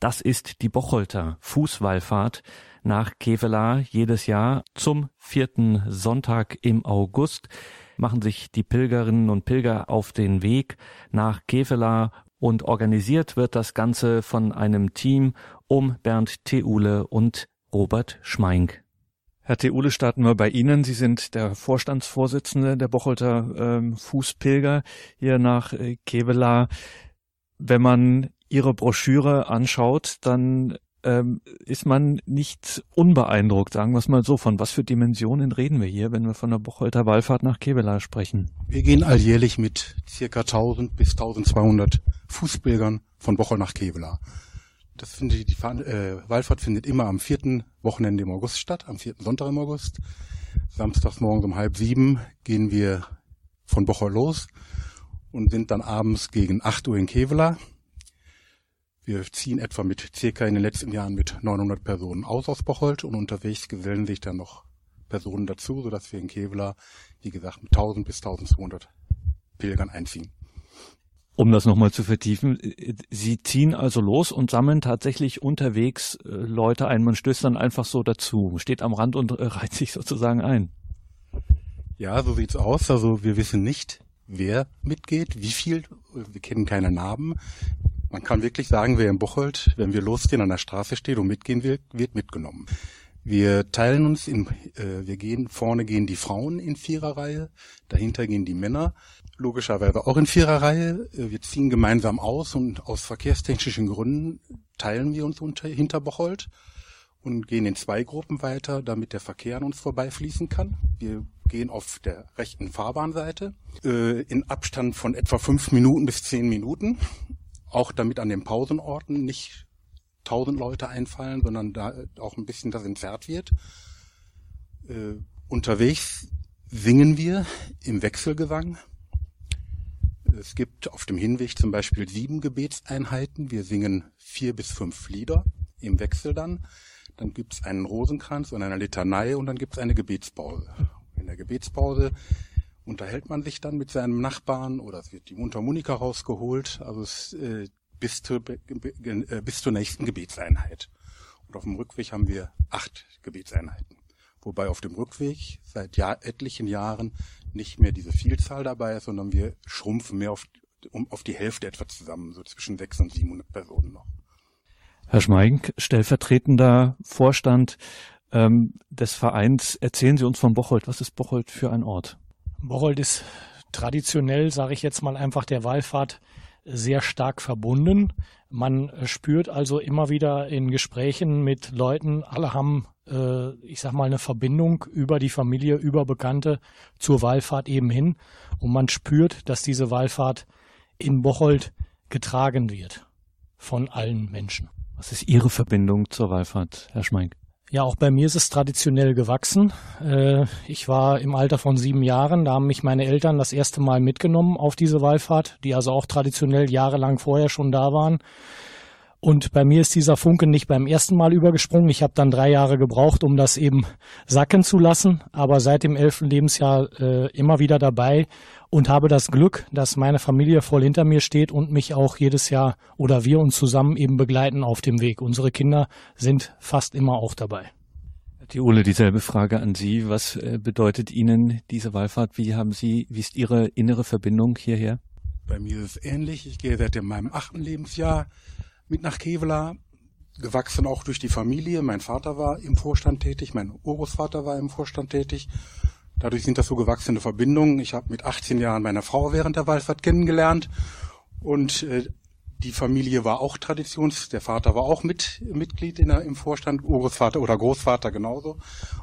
Das ist die Bocholter Fußwallfahrt nach Kefela jedes Jahr zum vierten Sonntag im August machen sich die Pilgerinnen und Pilger auf den Weg nach Kefela und organisiert wird das Ganze von einem Team um Bernd Theule und Robert Schmeink. Herr Theule, starten wir bei Ihnen. Sie sind der Vorstandsvorsitzende der Bocholter ähm, Fußpilger hier nach äh, Kevela. Wenn man Ihre Broschüre anschaut, dann ähm, ist man nicht unbeeindruckt, sagen wir es mal so. Von was für Dimensionen reden wir hier, wenn wir von der Bocholter Wallfahrt nach Kevela sprechen? Wir gehen alljährlich mit circa 1000 bis 1200 Fußpilgern von Bocholt nach Kevela. Das findet die äh, Wallfahrt findet immer am vierten Wochenende im August statt, am vierten Sonntag im August. Samstags morgens um halb sieben gehen wir von Bocholt los und sind dann abends gegen acht Uhr in Kevela. Wir ziehen etwa mit circa in den letzten Jahren mit 900 Personen aus aus Bocholt und unterwegs gesellen sich dann noch Personen dazu, sodass wir in Kevela, wie gesagt, mit 1000 bis 1200 Pilgern einziehen. Um das nochmal zu vertiefen, Sie ziehen also los und sammeln tatsächlich unterwegs äh, Leute ein. Man stößt dann einfach so dazu, steht am Rand und äh, <laughs> reiht sich sozusagen ein. Ja, so sieht's aus. Also wir wissen nicht, wer mitgeht, wie viel. Wir kennen keine Namen. Man kann wirklich sagen, wer im Bocholt, wenn wir losgehen, an der Straße steht und mitgehen will, wird mitgenommen. Wir teilen uns in, äh, wir gehen, vorne gehen die Frauen in Viererreihe, dahinter gehen die Männer, logischerweise auch in Viererreihe. Äh, wir ziehen gemeinsam aus und aus verkehrstechnischen Gründen teilen wir uns unter, hinter und gehen in zwei Gruppen weiter, damit der Verkehr an uns vorbeifließen kann. Wir gehen auf der rechten Fahrbahnseite äh, in Abstand von etwa fünf Minuten bis zehn Minuten, auch damit an den Pausenorten nicht tausend Leute einfallen, sondern da auch ein bisschen das entzerrt wird. Äh, Unterwegs singen wir im Wechselgesang. Es gibt auf dem Hinweg zum Beispiel sieben Gebetseinheiten. Wir singen vier bis fünf Lieder im Wechsel dann. Dann gibt es einen Rosenkranz und eine Litanei und dann gibt es eine Gebetspause. In der Gebetspause unterhält man sich dann mit seinem Nachbarn oder es wird die Mundharmonika rausgeholt, also es, äh, bis, zur, äh, bis zur nächsten Gebetseinheit. Und auf dem Rückweg haben wir acht Gebetseinheiten. Wobei auf dem Rückweg seit Jahr, etlichen Jahren nicht mehr diese Vielzahl dabei ist, sondern wir schrumpfen mehr auf, um, auf die Hälfte etwa zusammen, so zwischen 600 und 700 Personen noch. Herr Schmeink, stellvertretender Vorstand ähm, des Vereins, erzählen Sie uns von Bocholt. Was ist Bocholt für ein Ort? Bocholt ist traditionell, sage ich jetzt mal einfach, der Wallfahrt sehr stark verbunden. Man spürt also immer wieder in Gesprächen mit Leuten, alle haben, ich sag mal, eine Verbindung über die Familie, über Bekannte zur Wallfahrt eben hin. Und man spürt, dass diese Wallfahrt in Bocholt getragen wird von allen Menschen. Was ist Ihre Verbindung zur Wallfahrt, Herr Schmeink? Ja, auch bei mir ist es traditionell gewachsen. Äh, ich war im Alter von sieben Jahren, da haben mich meine Eltern das erste Mal mitgenommen auf diese Wallfahrt, die also auch traditionell jahrelang vorher schon da waren. Und bei mir ist dieser Funke nicht beim ersten Mal übergesprungen. Ich habe dann drei Jahre gebraucht, um das eben sacken zu lassen, aber seit dem elften Lebensjahr äh, immer wieder dabei und habe das Glück, dass meine Familie voll hinter mir steht und mich auch jedes Jahr oder wir uns zusammen eben begleiten auf dem Weg. Unsere Kinder sind fast immer auch dabei. Die Ole, dieselbe Frage an Sie. Was äh, bedeutet Ihnen diese Wallfahrt? Wie haben Sie, wie ist Ihre innere Verbindung hierher? Bei mir ist es ähnlich. Ich gehe seit meinem achten Lebensjahr mit nach Kevela, gewachsen auch durch die Familie. Mein Vater war im Vorstand tätig, mein Urgroßvater war im Vorstand tätig. Dadurch sind das so gewachsene Verbindungen. Ich habe mit 18 Jahren meine Frau während der Wallfahrt kennengelernt und äh, die Familie war auch Traditions, der Vater war auch mit, Mitglied in der, im Vorstand, Urgroßvater oder Großvater genauso.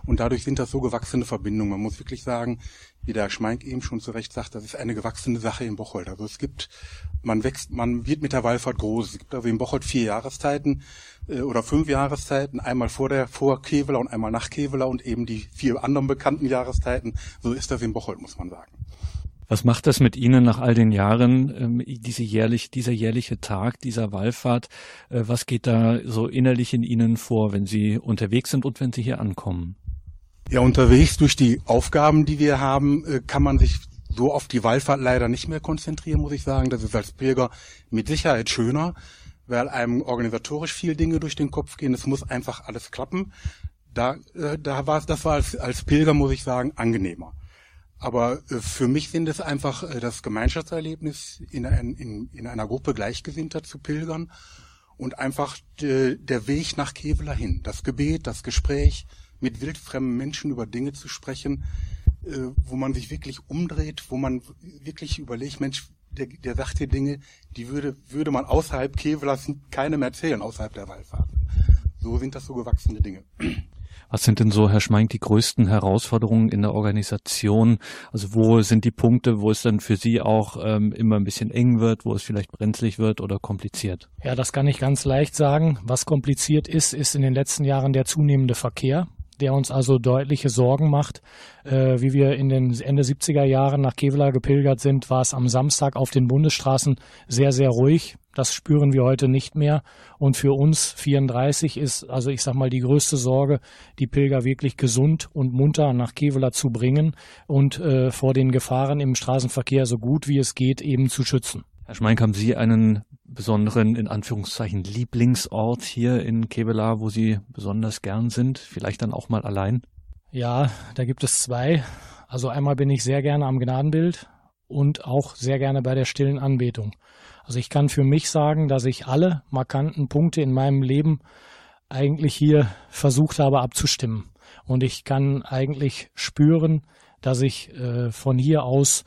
Und dadurch sind das so gewachsene Verbindungen. Man muss wirklich sagen, wie der Schmeink eben schon zu Recht sagt, das ist eine gewachsene Sache in Bocholt. Also es gibt, man wächst, man wird mit der Wallfahrt groß. Es gibt also in Bocholt vier Jahreszeiten äh, oder fünf Jahreszeiten, einmal vor der vor Kevela und einmal nach Kevela und eben die vier anderen bekannten Jahreszeiten. So ist das in Bocholt, muss man sagen. Was macht das mit Ihnen nach all den Jahren, ähm, diese jährlich, dieser jährliche Tag dieser Wallfahrt? Äh, was geht da so innerlich in Ihnen vor, wenn Sie unterwegs sind und wenn Sie hier ankommen? Ja, unterwegs durch die Aufgaben, die wir haben, äh, kann man sich so auf die Wallfahrt leider nicht mehr konzentrieren, muss ich sagen. Das ist als Pilger mit Sicherheit schöner, weil einem organisatorisch viel Dinge durch den Kopf gehen. Es muss einfach alles klappen. Da, äh, da war das war als, als Pilger, muss ich sagen, angenehmer. Aber äh, für mich sind es einfach äh, das Gemeinschaftserlebnis, in, in, in einer Gruppe Gleichgesinnter zu pilgern und einfach de, der Weg nach Kevela hin. Das Gebet, das Gespräch, mit wildfremden Menschen über Dinge zu sprechen, äh, wo man sich wirklich umdreht, wo man wirklich überlegt, Mensch, der, der sagt hier Dinge, die würde, würde man außerhalb Kevelas keinem erzählen, außerhalb der Wallfahrt. So sind das so gewachsene Dinge. Was sind denn so, Herr Schmeink, die größten Herausforderungen in der Organisation? Also wo sind die Punkte, wo es dann für Sie auch ähm, immer ein bisschen eng wird, wo es vielleicht brenzlig wird oder kompliziert? Ja, das kann ich ganz leicht sagen. Was kompliziert ist, ist in den letzten Jahren der zunehmende Verkehr der uns also deutliche Sorgen macht. Äh, wie wir in den Ende 70er Jahren nach Kevela gepilgert sind, war es am Samstag auf den Bundesstraßen sehr, sehr ruhig. Das spüren wir heute nicht mehr. Und für uns 34 ist, also ich sag mal, die größte Sorge, die Pilger wirklich gesund und munter nach Kevela zu bringen und äh, vor den Gefahren im Straßenverkehr so gut wie es geht eben zu schützen. Herr Schmeink, haben Sie einen besonderen, in Anführungszeichen, Lieblingsort hier in Kevela, wo Sie besonders gern sind? Vielleicht dann auch mal allein? Ja, da gibt es zwei. Also einmal bin ich sehr gerne am Gnadenbild und auch sehr gerne bei der stillen Anbetung. Also ich kann für mich sagen, dass ich alle markanten Punkte in meinem Leben eigentlich hier versucht habe abzustimmen. Und ich kann eigentlich spüren, dass ich äh, von hier aus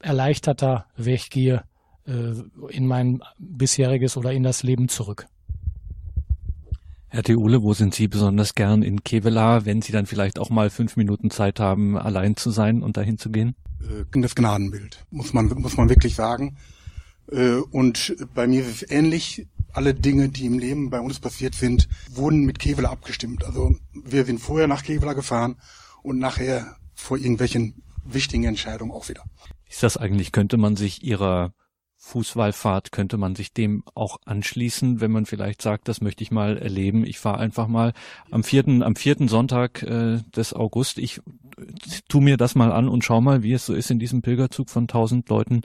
erleichterter weggehe äh, in mein bisheriges oder in das Leben zurück. Herr Theule, wo sind Sie besonders gern in Kevela, wenn Sie dann vielleicht auch mal fünf Minuten Zeit haben, allein zu sein und dahin zu gehen? Äh, das Gnadenbild, muss man, muss man wirklich sagen. Äh, und bei mir ist es ähnlich. Alle Dinge, die im Leben bei uns passiert sind, wurden mit Kevela abgestimmt. Also wir sind vorher nach Kevela gefahren und nachher vor irgendwelchen wichtigen Entscheidungen auch wieder. Ist das eigentlich, könnte man sich Ihrer Fußwallfahrt, könnte man sich dem auch anschließen, wenn man vielleicht sagt, das möchte ich mal erleben. Ich fahre einfach mal am vierten, am vierten Sonntag äh, des August. Ich tu mir das mal an und schau mal, wie es so ist, in diesem Pilgerzug von tausend Leuten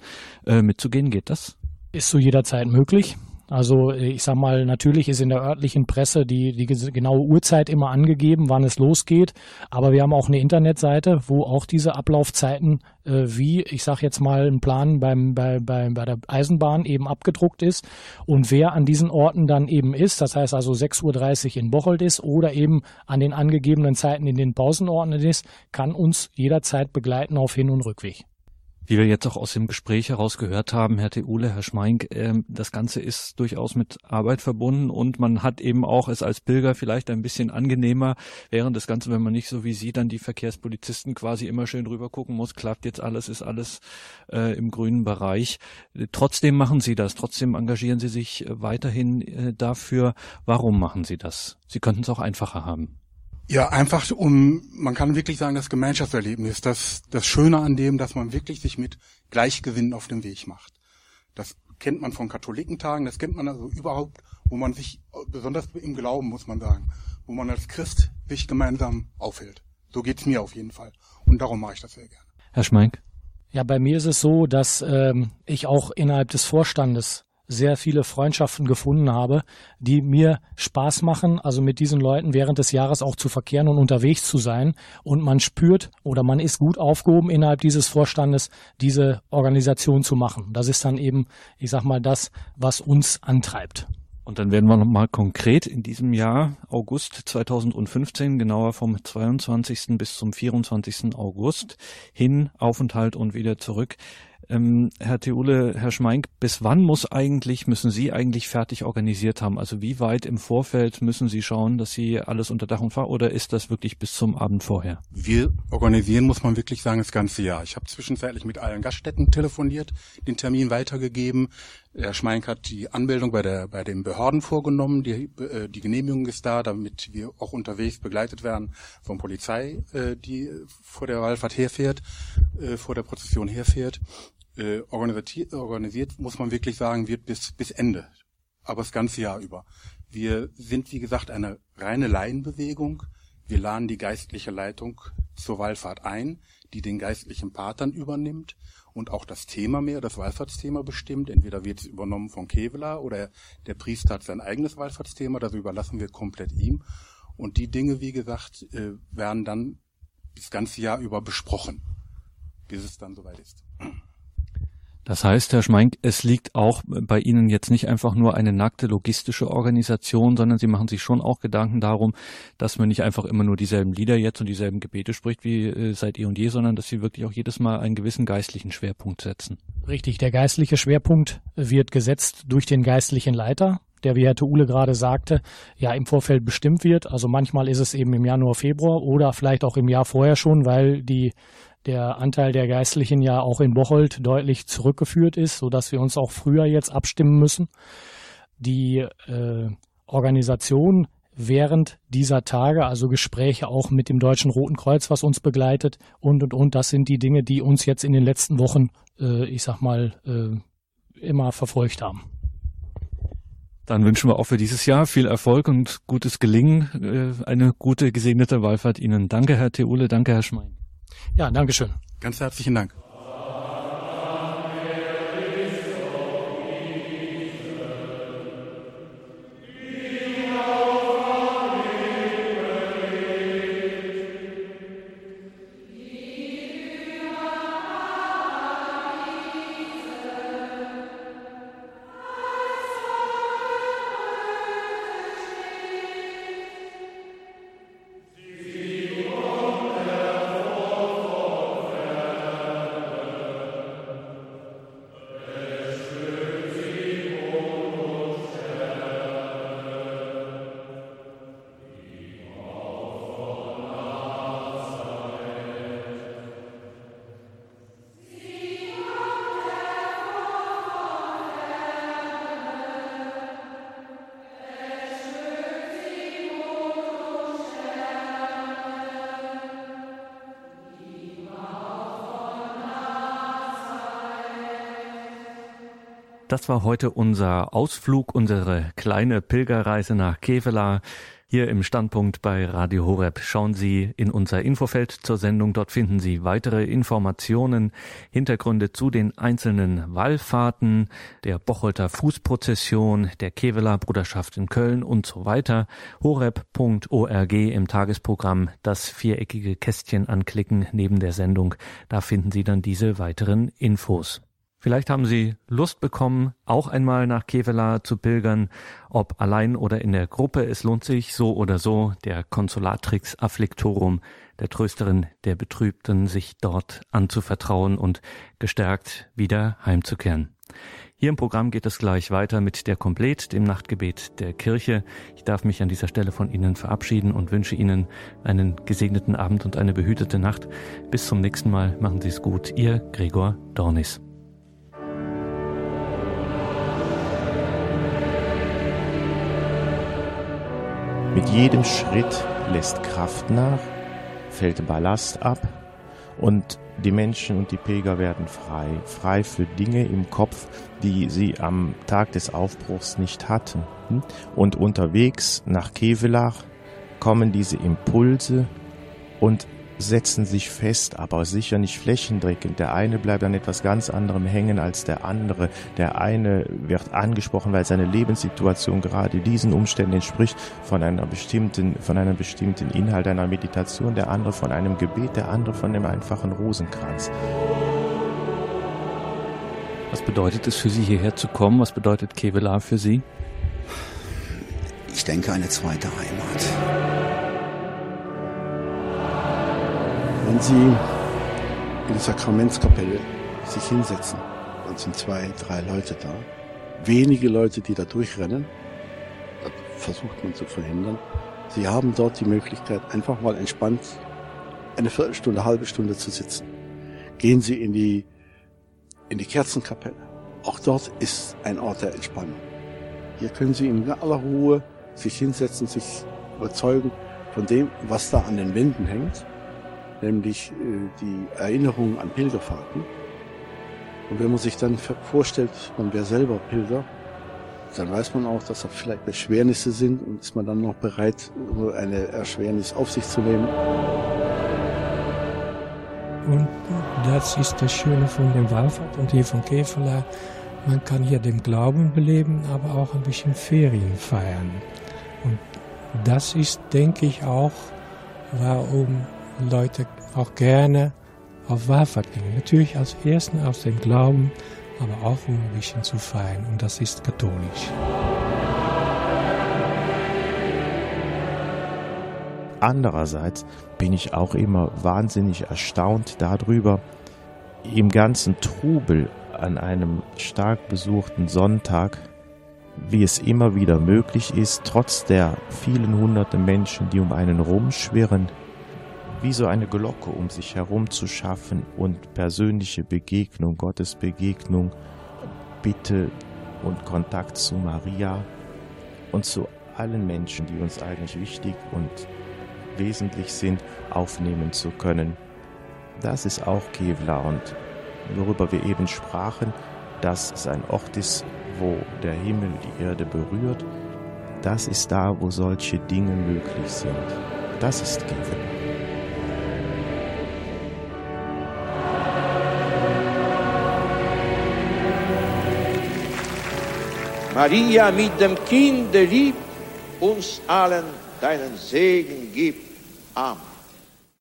äh, mitzugehen. Geht das? Ist so jederzeit möglich. Also ich sag mal, natürlich ist in der örtlichen Presse die, die genaue Uhrzeit immer angegeben, wann es losgeht. Aber wir haben auch eine Internetseite, wo auch diese Ablaufzeiten äh, wie, ich sag jetzt mal, ein Plan beim, bei, bei, bei der Eisenbahn eben abgedruckt ist. Und wer an diesen Orten dann eben ist, das heißt also 6.30 Uhr in Bocholt ist oder eben an den angegebenen Zeiten in den Pausenorten ist, kann uns jederzeit begleiten auf Hin- und Rückweg. Wie wir jetzt auch aus dem Gespräch heraus gehört haben, Herr Theule, Herr Schmeink, äh, das Ganze ist durchaus mit Arbeit verbunden und man hat eben auch es als Pilger vielleicht ein bisschen angenehmer, während das Ganze, wenn man nicht so wie Sie dann die Verkehrspolizisten quasi immer schön drüber gucken muss, klappt jetzt alles, ist alles äh, im grünen Bereich. Trotzdem machen Sie das, trotzdem engagieren Sie sich weiterhin äh, dafür. Warum machen Sie das? Sie könnten es auch einfacher haben. Ja, einfach um, man kann wirklich sagen, das Gemeinschaftserlebnis, das, das Schöne an dem, dass man wirklich sich mit Gleichgewinnen auf den Weg macht. Das kennt man von Katholikentagen, das kennt man also überhaupt, wo man sich, besonders im Glauben muss man sagen, wo man als Christ sich gemeinsam aufhält. So geht's mir auf jeden Fall. Und darum mache ich das sehr gerne. Herr Schmeink? Ja, bei mir ist es so, dass ähm, ich auch innerhalb des Vorstandes sehr viele Freundschaften gefunden habe, die mir Spaß machen, also mit diesen Leuten während des Jahres auch zu verkehren und unterwegs zu sein. Und man spürt oder man ist gut aufgehoben innerhalb dieses Vorstandes, diese Organisation zu machen. Das ist dann eben, ich sag mal, das, was uns antreibt. Und dann werden wir nochmal konkret in diesem Jahr, August 2015, genauer vom 22. bis zum 24. August, hin, Aufenthalt und wieder zurück. Ähm, Herr Theule, Herr Schmeink, bis wann muss eigentlich, müssen Sie eigentlich fertig organisiert haben? Also wie weit im Vorfeld müssen Sie schauen, dass Sie alles unter Dach und Fach oder ist das wirklich bis zum Abend vorher? Wir organisieren, muss man wirklich sagen, das ganze Jahr. Ich habe zwischenzeitlich mit allen Gaststätten telefoniert, den Termin weitergegeben. Herr Schmeink hat die Anmeldung bei, der, bei den Behörden vorgenommen. Die, äh, die Genehmigung ist da, damit wir auch unterwegs begleitet werden von Polizei, äh, die vor der Wallfahrt herfährt, äh, vor der Prozession herfährt äh, organisiert, organisiert, muss man wirklich sagen, wird bis, bis Ende. Aber das ganze Jahr über. Wir sind, wie gesagt, eine reine Laienbewegung. Wir laden die geistliche Leitung zur Wallfahrt ein, die den geistlichen Patern übernimmt und auch das Thema mehr, das Wallfahrtsthema bestimmt. Entweder wird es übernommen von Kevela oder der Priester hat sein eigenes Wallfahrtsthema, das überlassen wir komplett ihm. Und die Dinge, wie gesagt, äh, werden dann das ganze Jahr über besprochen, bis es dann soweit ist. Das heißt, Herr Schmeink, es liegt auch bei Ihnen jetzt nicht einfach nur eine nackte logistische Organisation, sondern Sie machen sich schon auch Gedanken darum, dass man nicht einfach immer nur dieselben Lieder jetzt und dieselben Gebete spricht wie äh, seit eh und je, sondern dass Sie wirklich auch jedes Mal einen gewissen geistlichen Schwerpunkt setzen. Richtig, der geistliche Schwerpunkt wird gesetzt durch den geistlichen Leiter, der, wie Herr Tuule gerade sagte, ja im Vorfeld bestimmt wird. Also manchmal ist es eben im Januar, Februar oder vielleicht auch im Jahr vorher schon, weil die der Anteil der Geistlichen ja auch in Bocholt deutlich zurückgeführt ist, so dass wir uns auch früher jetzt abstimmen müssen. Die äh, Organisation während dieser Tage, also Gespräche auch mit dem Deutschen Roten Kreuz, was uns begleitet und und und, das sind die Dinge, die uns jetzt in den letzten Wochen, äh, ich sag mal, äh, immer verfolgt haben. Dann wünschen wir auch für dieses Jahr viel Erfolg und gutes Gelingen, äh, eine gute gesegnete Wallfahrt Ihnen. Danke, Herr Theule, danke, Herr Schmein. Ja, Dankeschön. Ganz herzlichen Dank. Das war heute unser Ausflug, unsere kleine Pilgerreise nach Kevela. Hier im Standpunkt bei Radio Horeb schauen Sie in unser Infofeld zur Sendung. Dort finden Sie weitere Informationen, Hintergründe zu den einzelnen Wallfahrten, der Bocholter Fußprozession, der Keveler Bruderschaft in Köln und so weiter. horeb.org im Tagesprogramm das viereckige Kästchen anklicken neben der Sendung. Da finden Sie dann diese weiteren Infos. Vielleicht haben Sie Lust bekommen, auch einmal nach Kevela zu pilgern, ob allein oder in der Gruppe. Es lohnt sich so oder so, der Consolatrix Afflictorum, der Trösterin der Betrübten, sich dort anzuvertrauen und gestärkt wieder heimzukehren. Hier im Programm geht es gleich weiter mit der Komplett, dem Nachtgebet der Kirche. Ich darf mich an dieser Stelle von Ihnen verabschieden und wünsche Ihnen einen gesegneten Abend und eine behütete Nacht. Bis zum nächsten Mal. Machen Sie es gut. Ihr Gregor Dornis. Mit jedem Schritt lässt Kraft nach, fällt Ballast ab und die Menschen und die Pilger werden frei. Frei für Dinge im Kopf, die sie am Tag des Aufbruchs nicht hatten. Und unterwegs nach Kevelach kommen diese Impulse und setzen sich fest, aber sicher nicht flächendeckend. Der eine bleibt an etwas ganz anderem hängen als der andere. Der eine wird angesprochen, weil seine Lebenssituation gerade diesen Umständen entspricht, von einer bestimmten, von einem bestimmten Inhalt einer Meditation, der andere von einem Gebet, der andere von einem einfachen Rosenkranz. Was bedeutet es für Sie, hierher zu kommen? Was bedeutet Kevela für Sie? Ich denke, eine zweite Heimat. Wenn Sie in der Sakramentskapelle sich hinsetzen, dann sind zwei, drei Leute da. Wenige Leute, die da durchrennen. Das versucht man zu verhindern. Sie haben dort die Möglichkeit, einfach mal entspannt eine Viertelstunde, halbe Stunde zu sitzen. Gehen Sie in die, in die Kerzenkapelle. Auch dort ist ein Ort der Entspannung. Hier können Sie in aller Ruhe sich hinsetzen, sich überzeugen von dem, was da an den Wänden hängt nämlich äh, die Erinnerung an Pilgerfahrten. Und wenn man sich dann vorstellt, man wäre selber Pilger, dann weiß man auch, dass da vielleicht Beschwernisse sind und ist man dann noch bereit, eine Erschwernis auf sich zu nehmen. Und das ist das Schöne von dem Wallfahrt und hier von Kevela. Man kann hier den Glauben beleben, aber auch ein bisschen Ferien feiern. Und das ist, denke ich, auch, warum Leute auch gerne auf Wallfahrt gehen. Natürlich als ersten aus dem Glauben, aber auch um ein bisschen zu feiern. Und das ist katholisch. Andererseits bin ich auch immer wahnsinnig erstaunt darüber, im ganzen Trubel an einem stark besuchten Sonntag, wie es immer wieder möglich ist, trotz der vielen hunderte Menschen, die um einen rumschwirren, wie so eine Glocke um sich herum zu schaffen und persönliche Begegnung, Gottes Begegnung, Bitte und Kontakt zu Maria und zu allen Menschen, die uns eigentlich wichtig und wesentlich sind, aufnehmen zu können. Das ist auch Kevla und worüber wir eben sprachen, dass es ein Ort ist, wo der Himmel die Erde berührt. Das ist da, wo solche Dinge möglich sind. Das ist Kevla. Maria mit dem Kinde lieb, uns allen deinen Segen gib. Amen.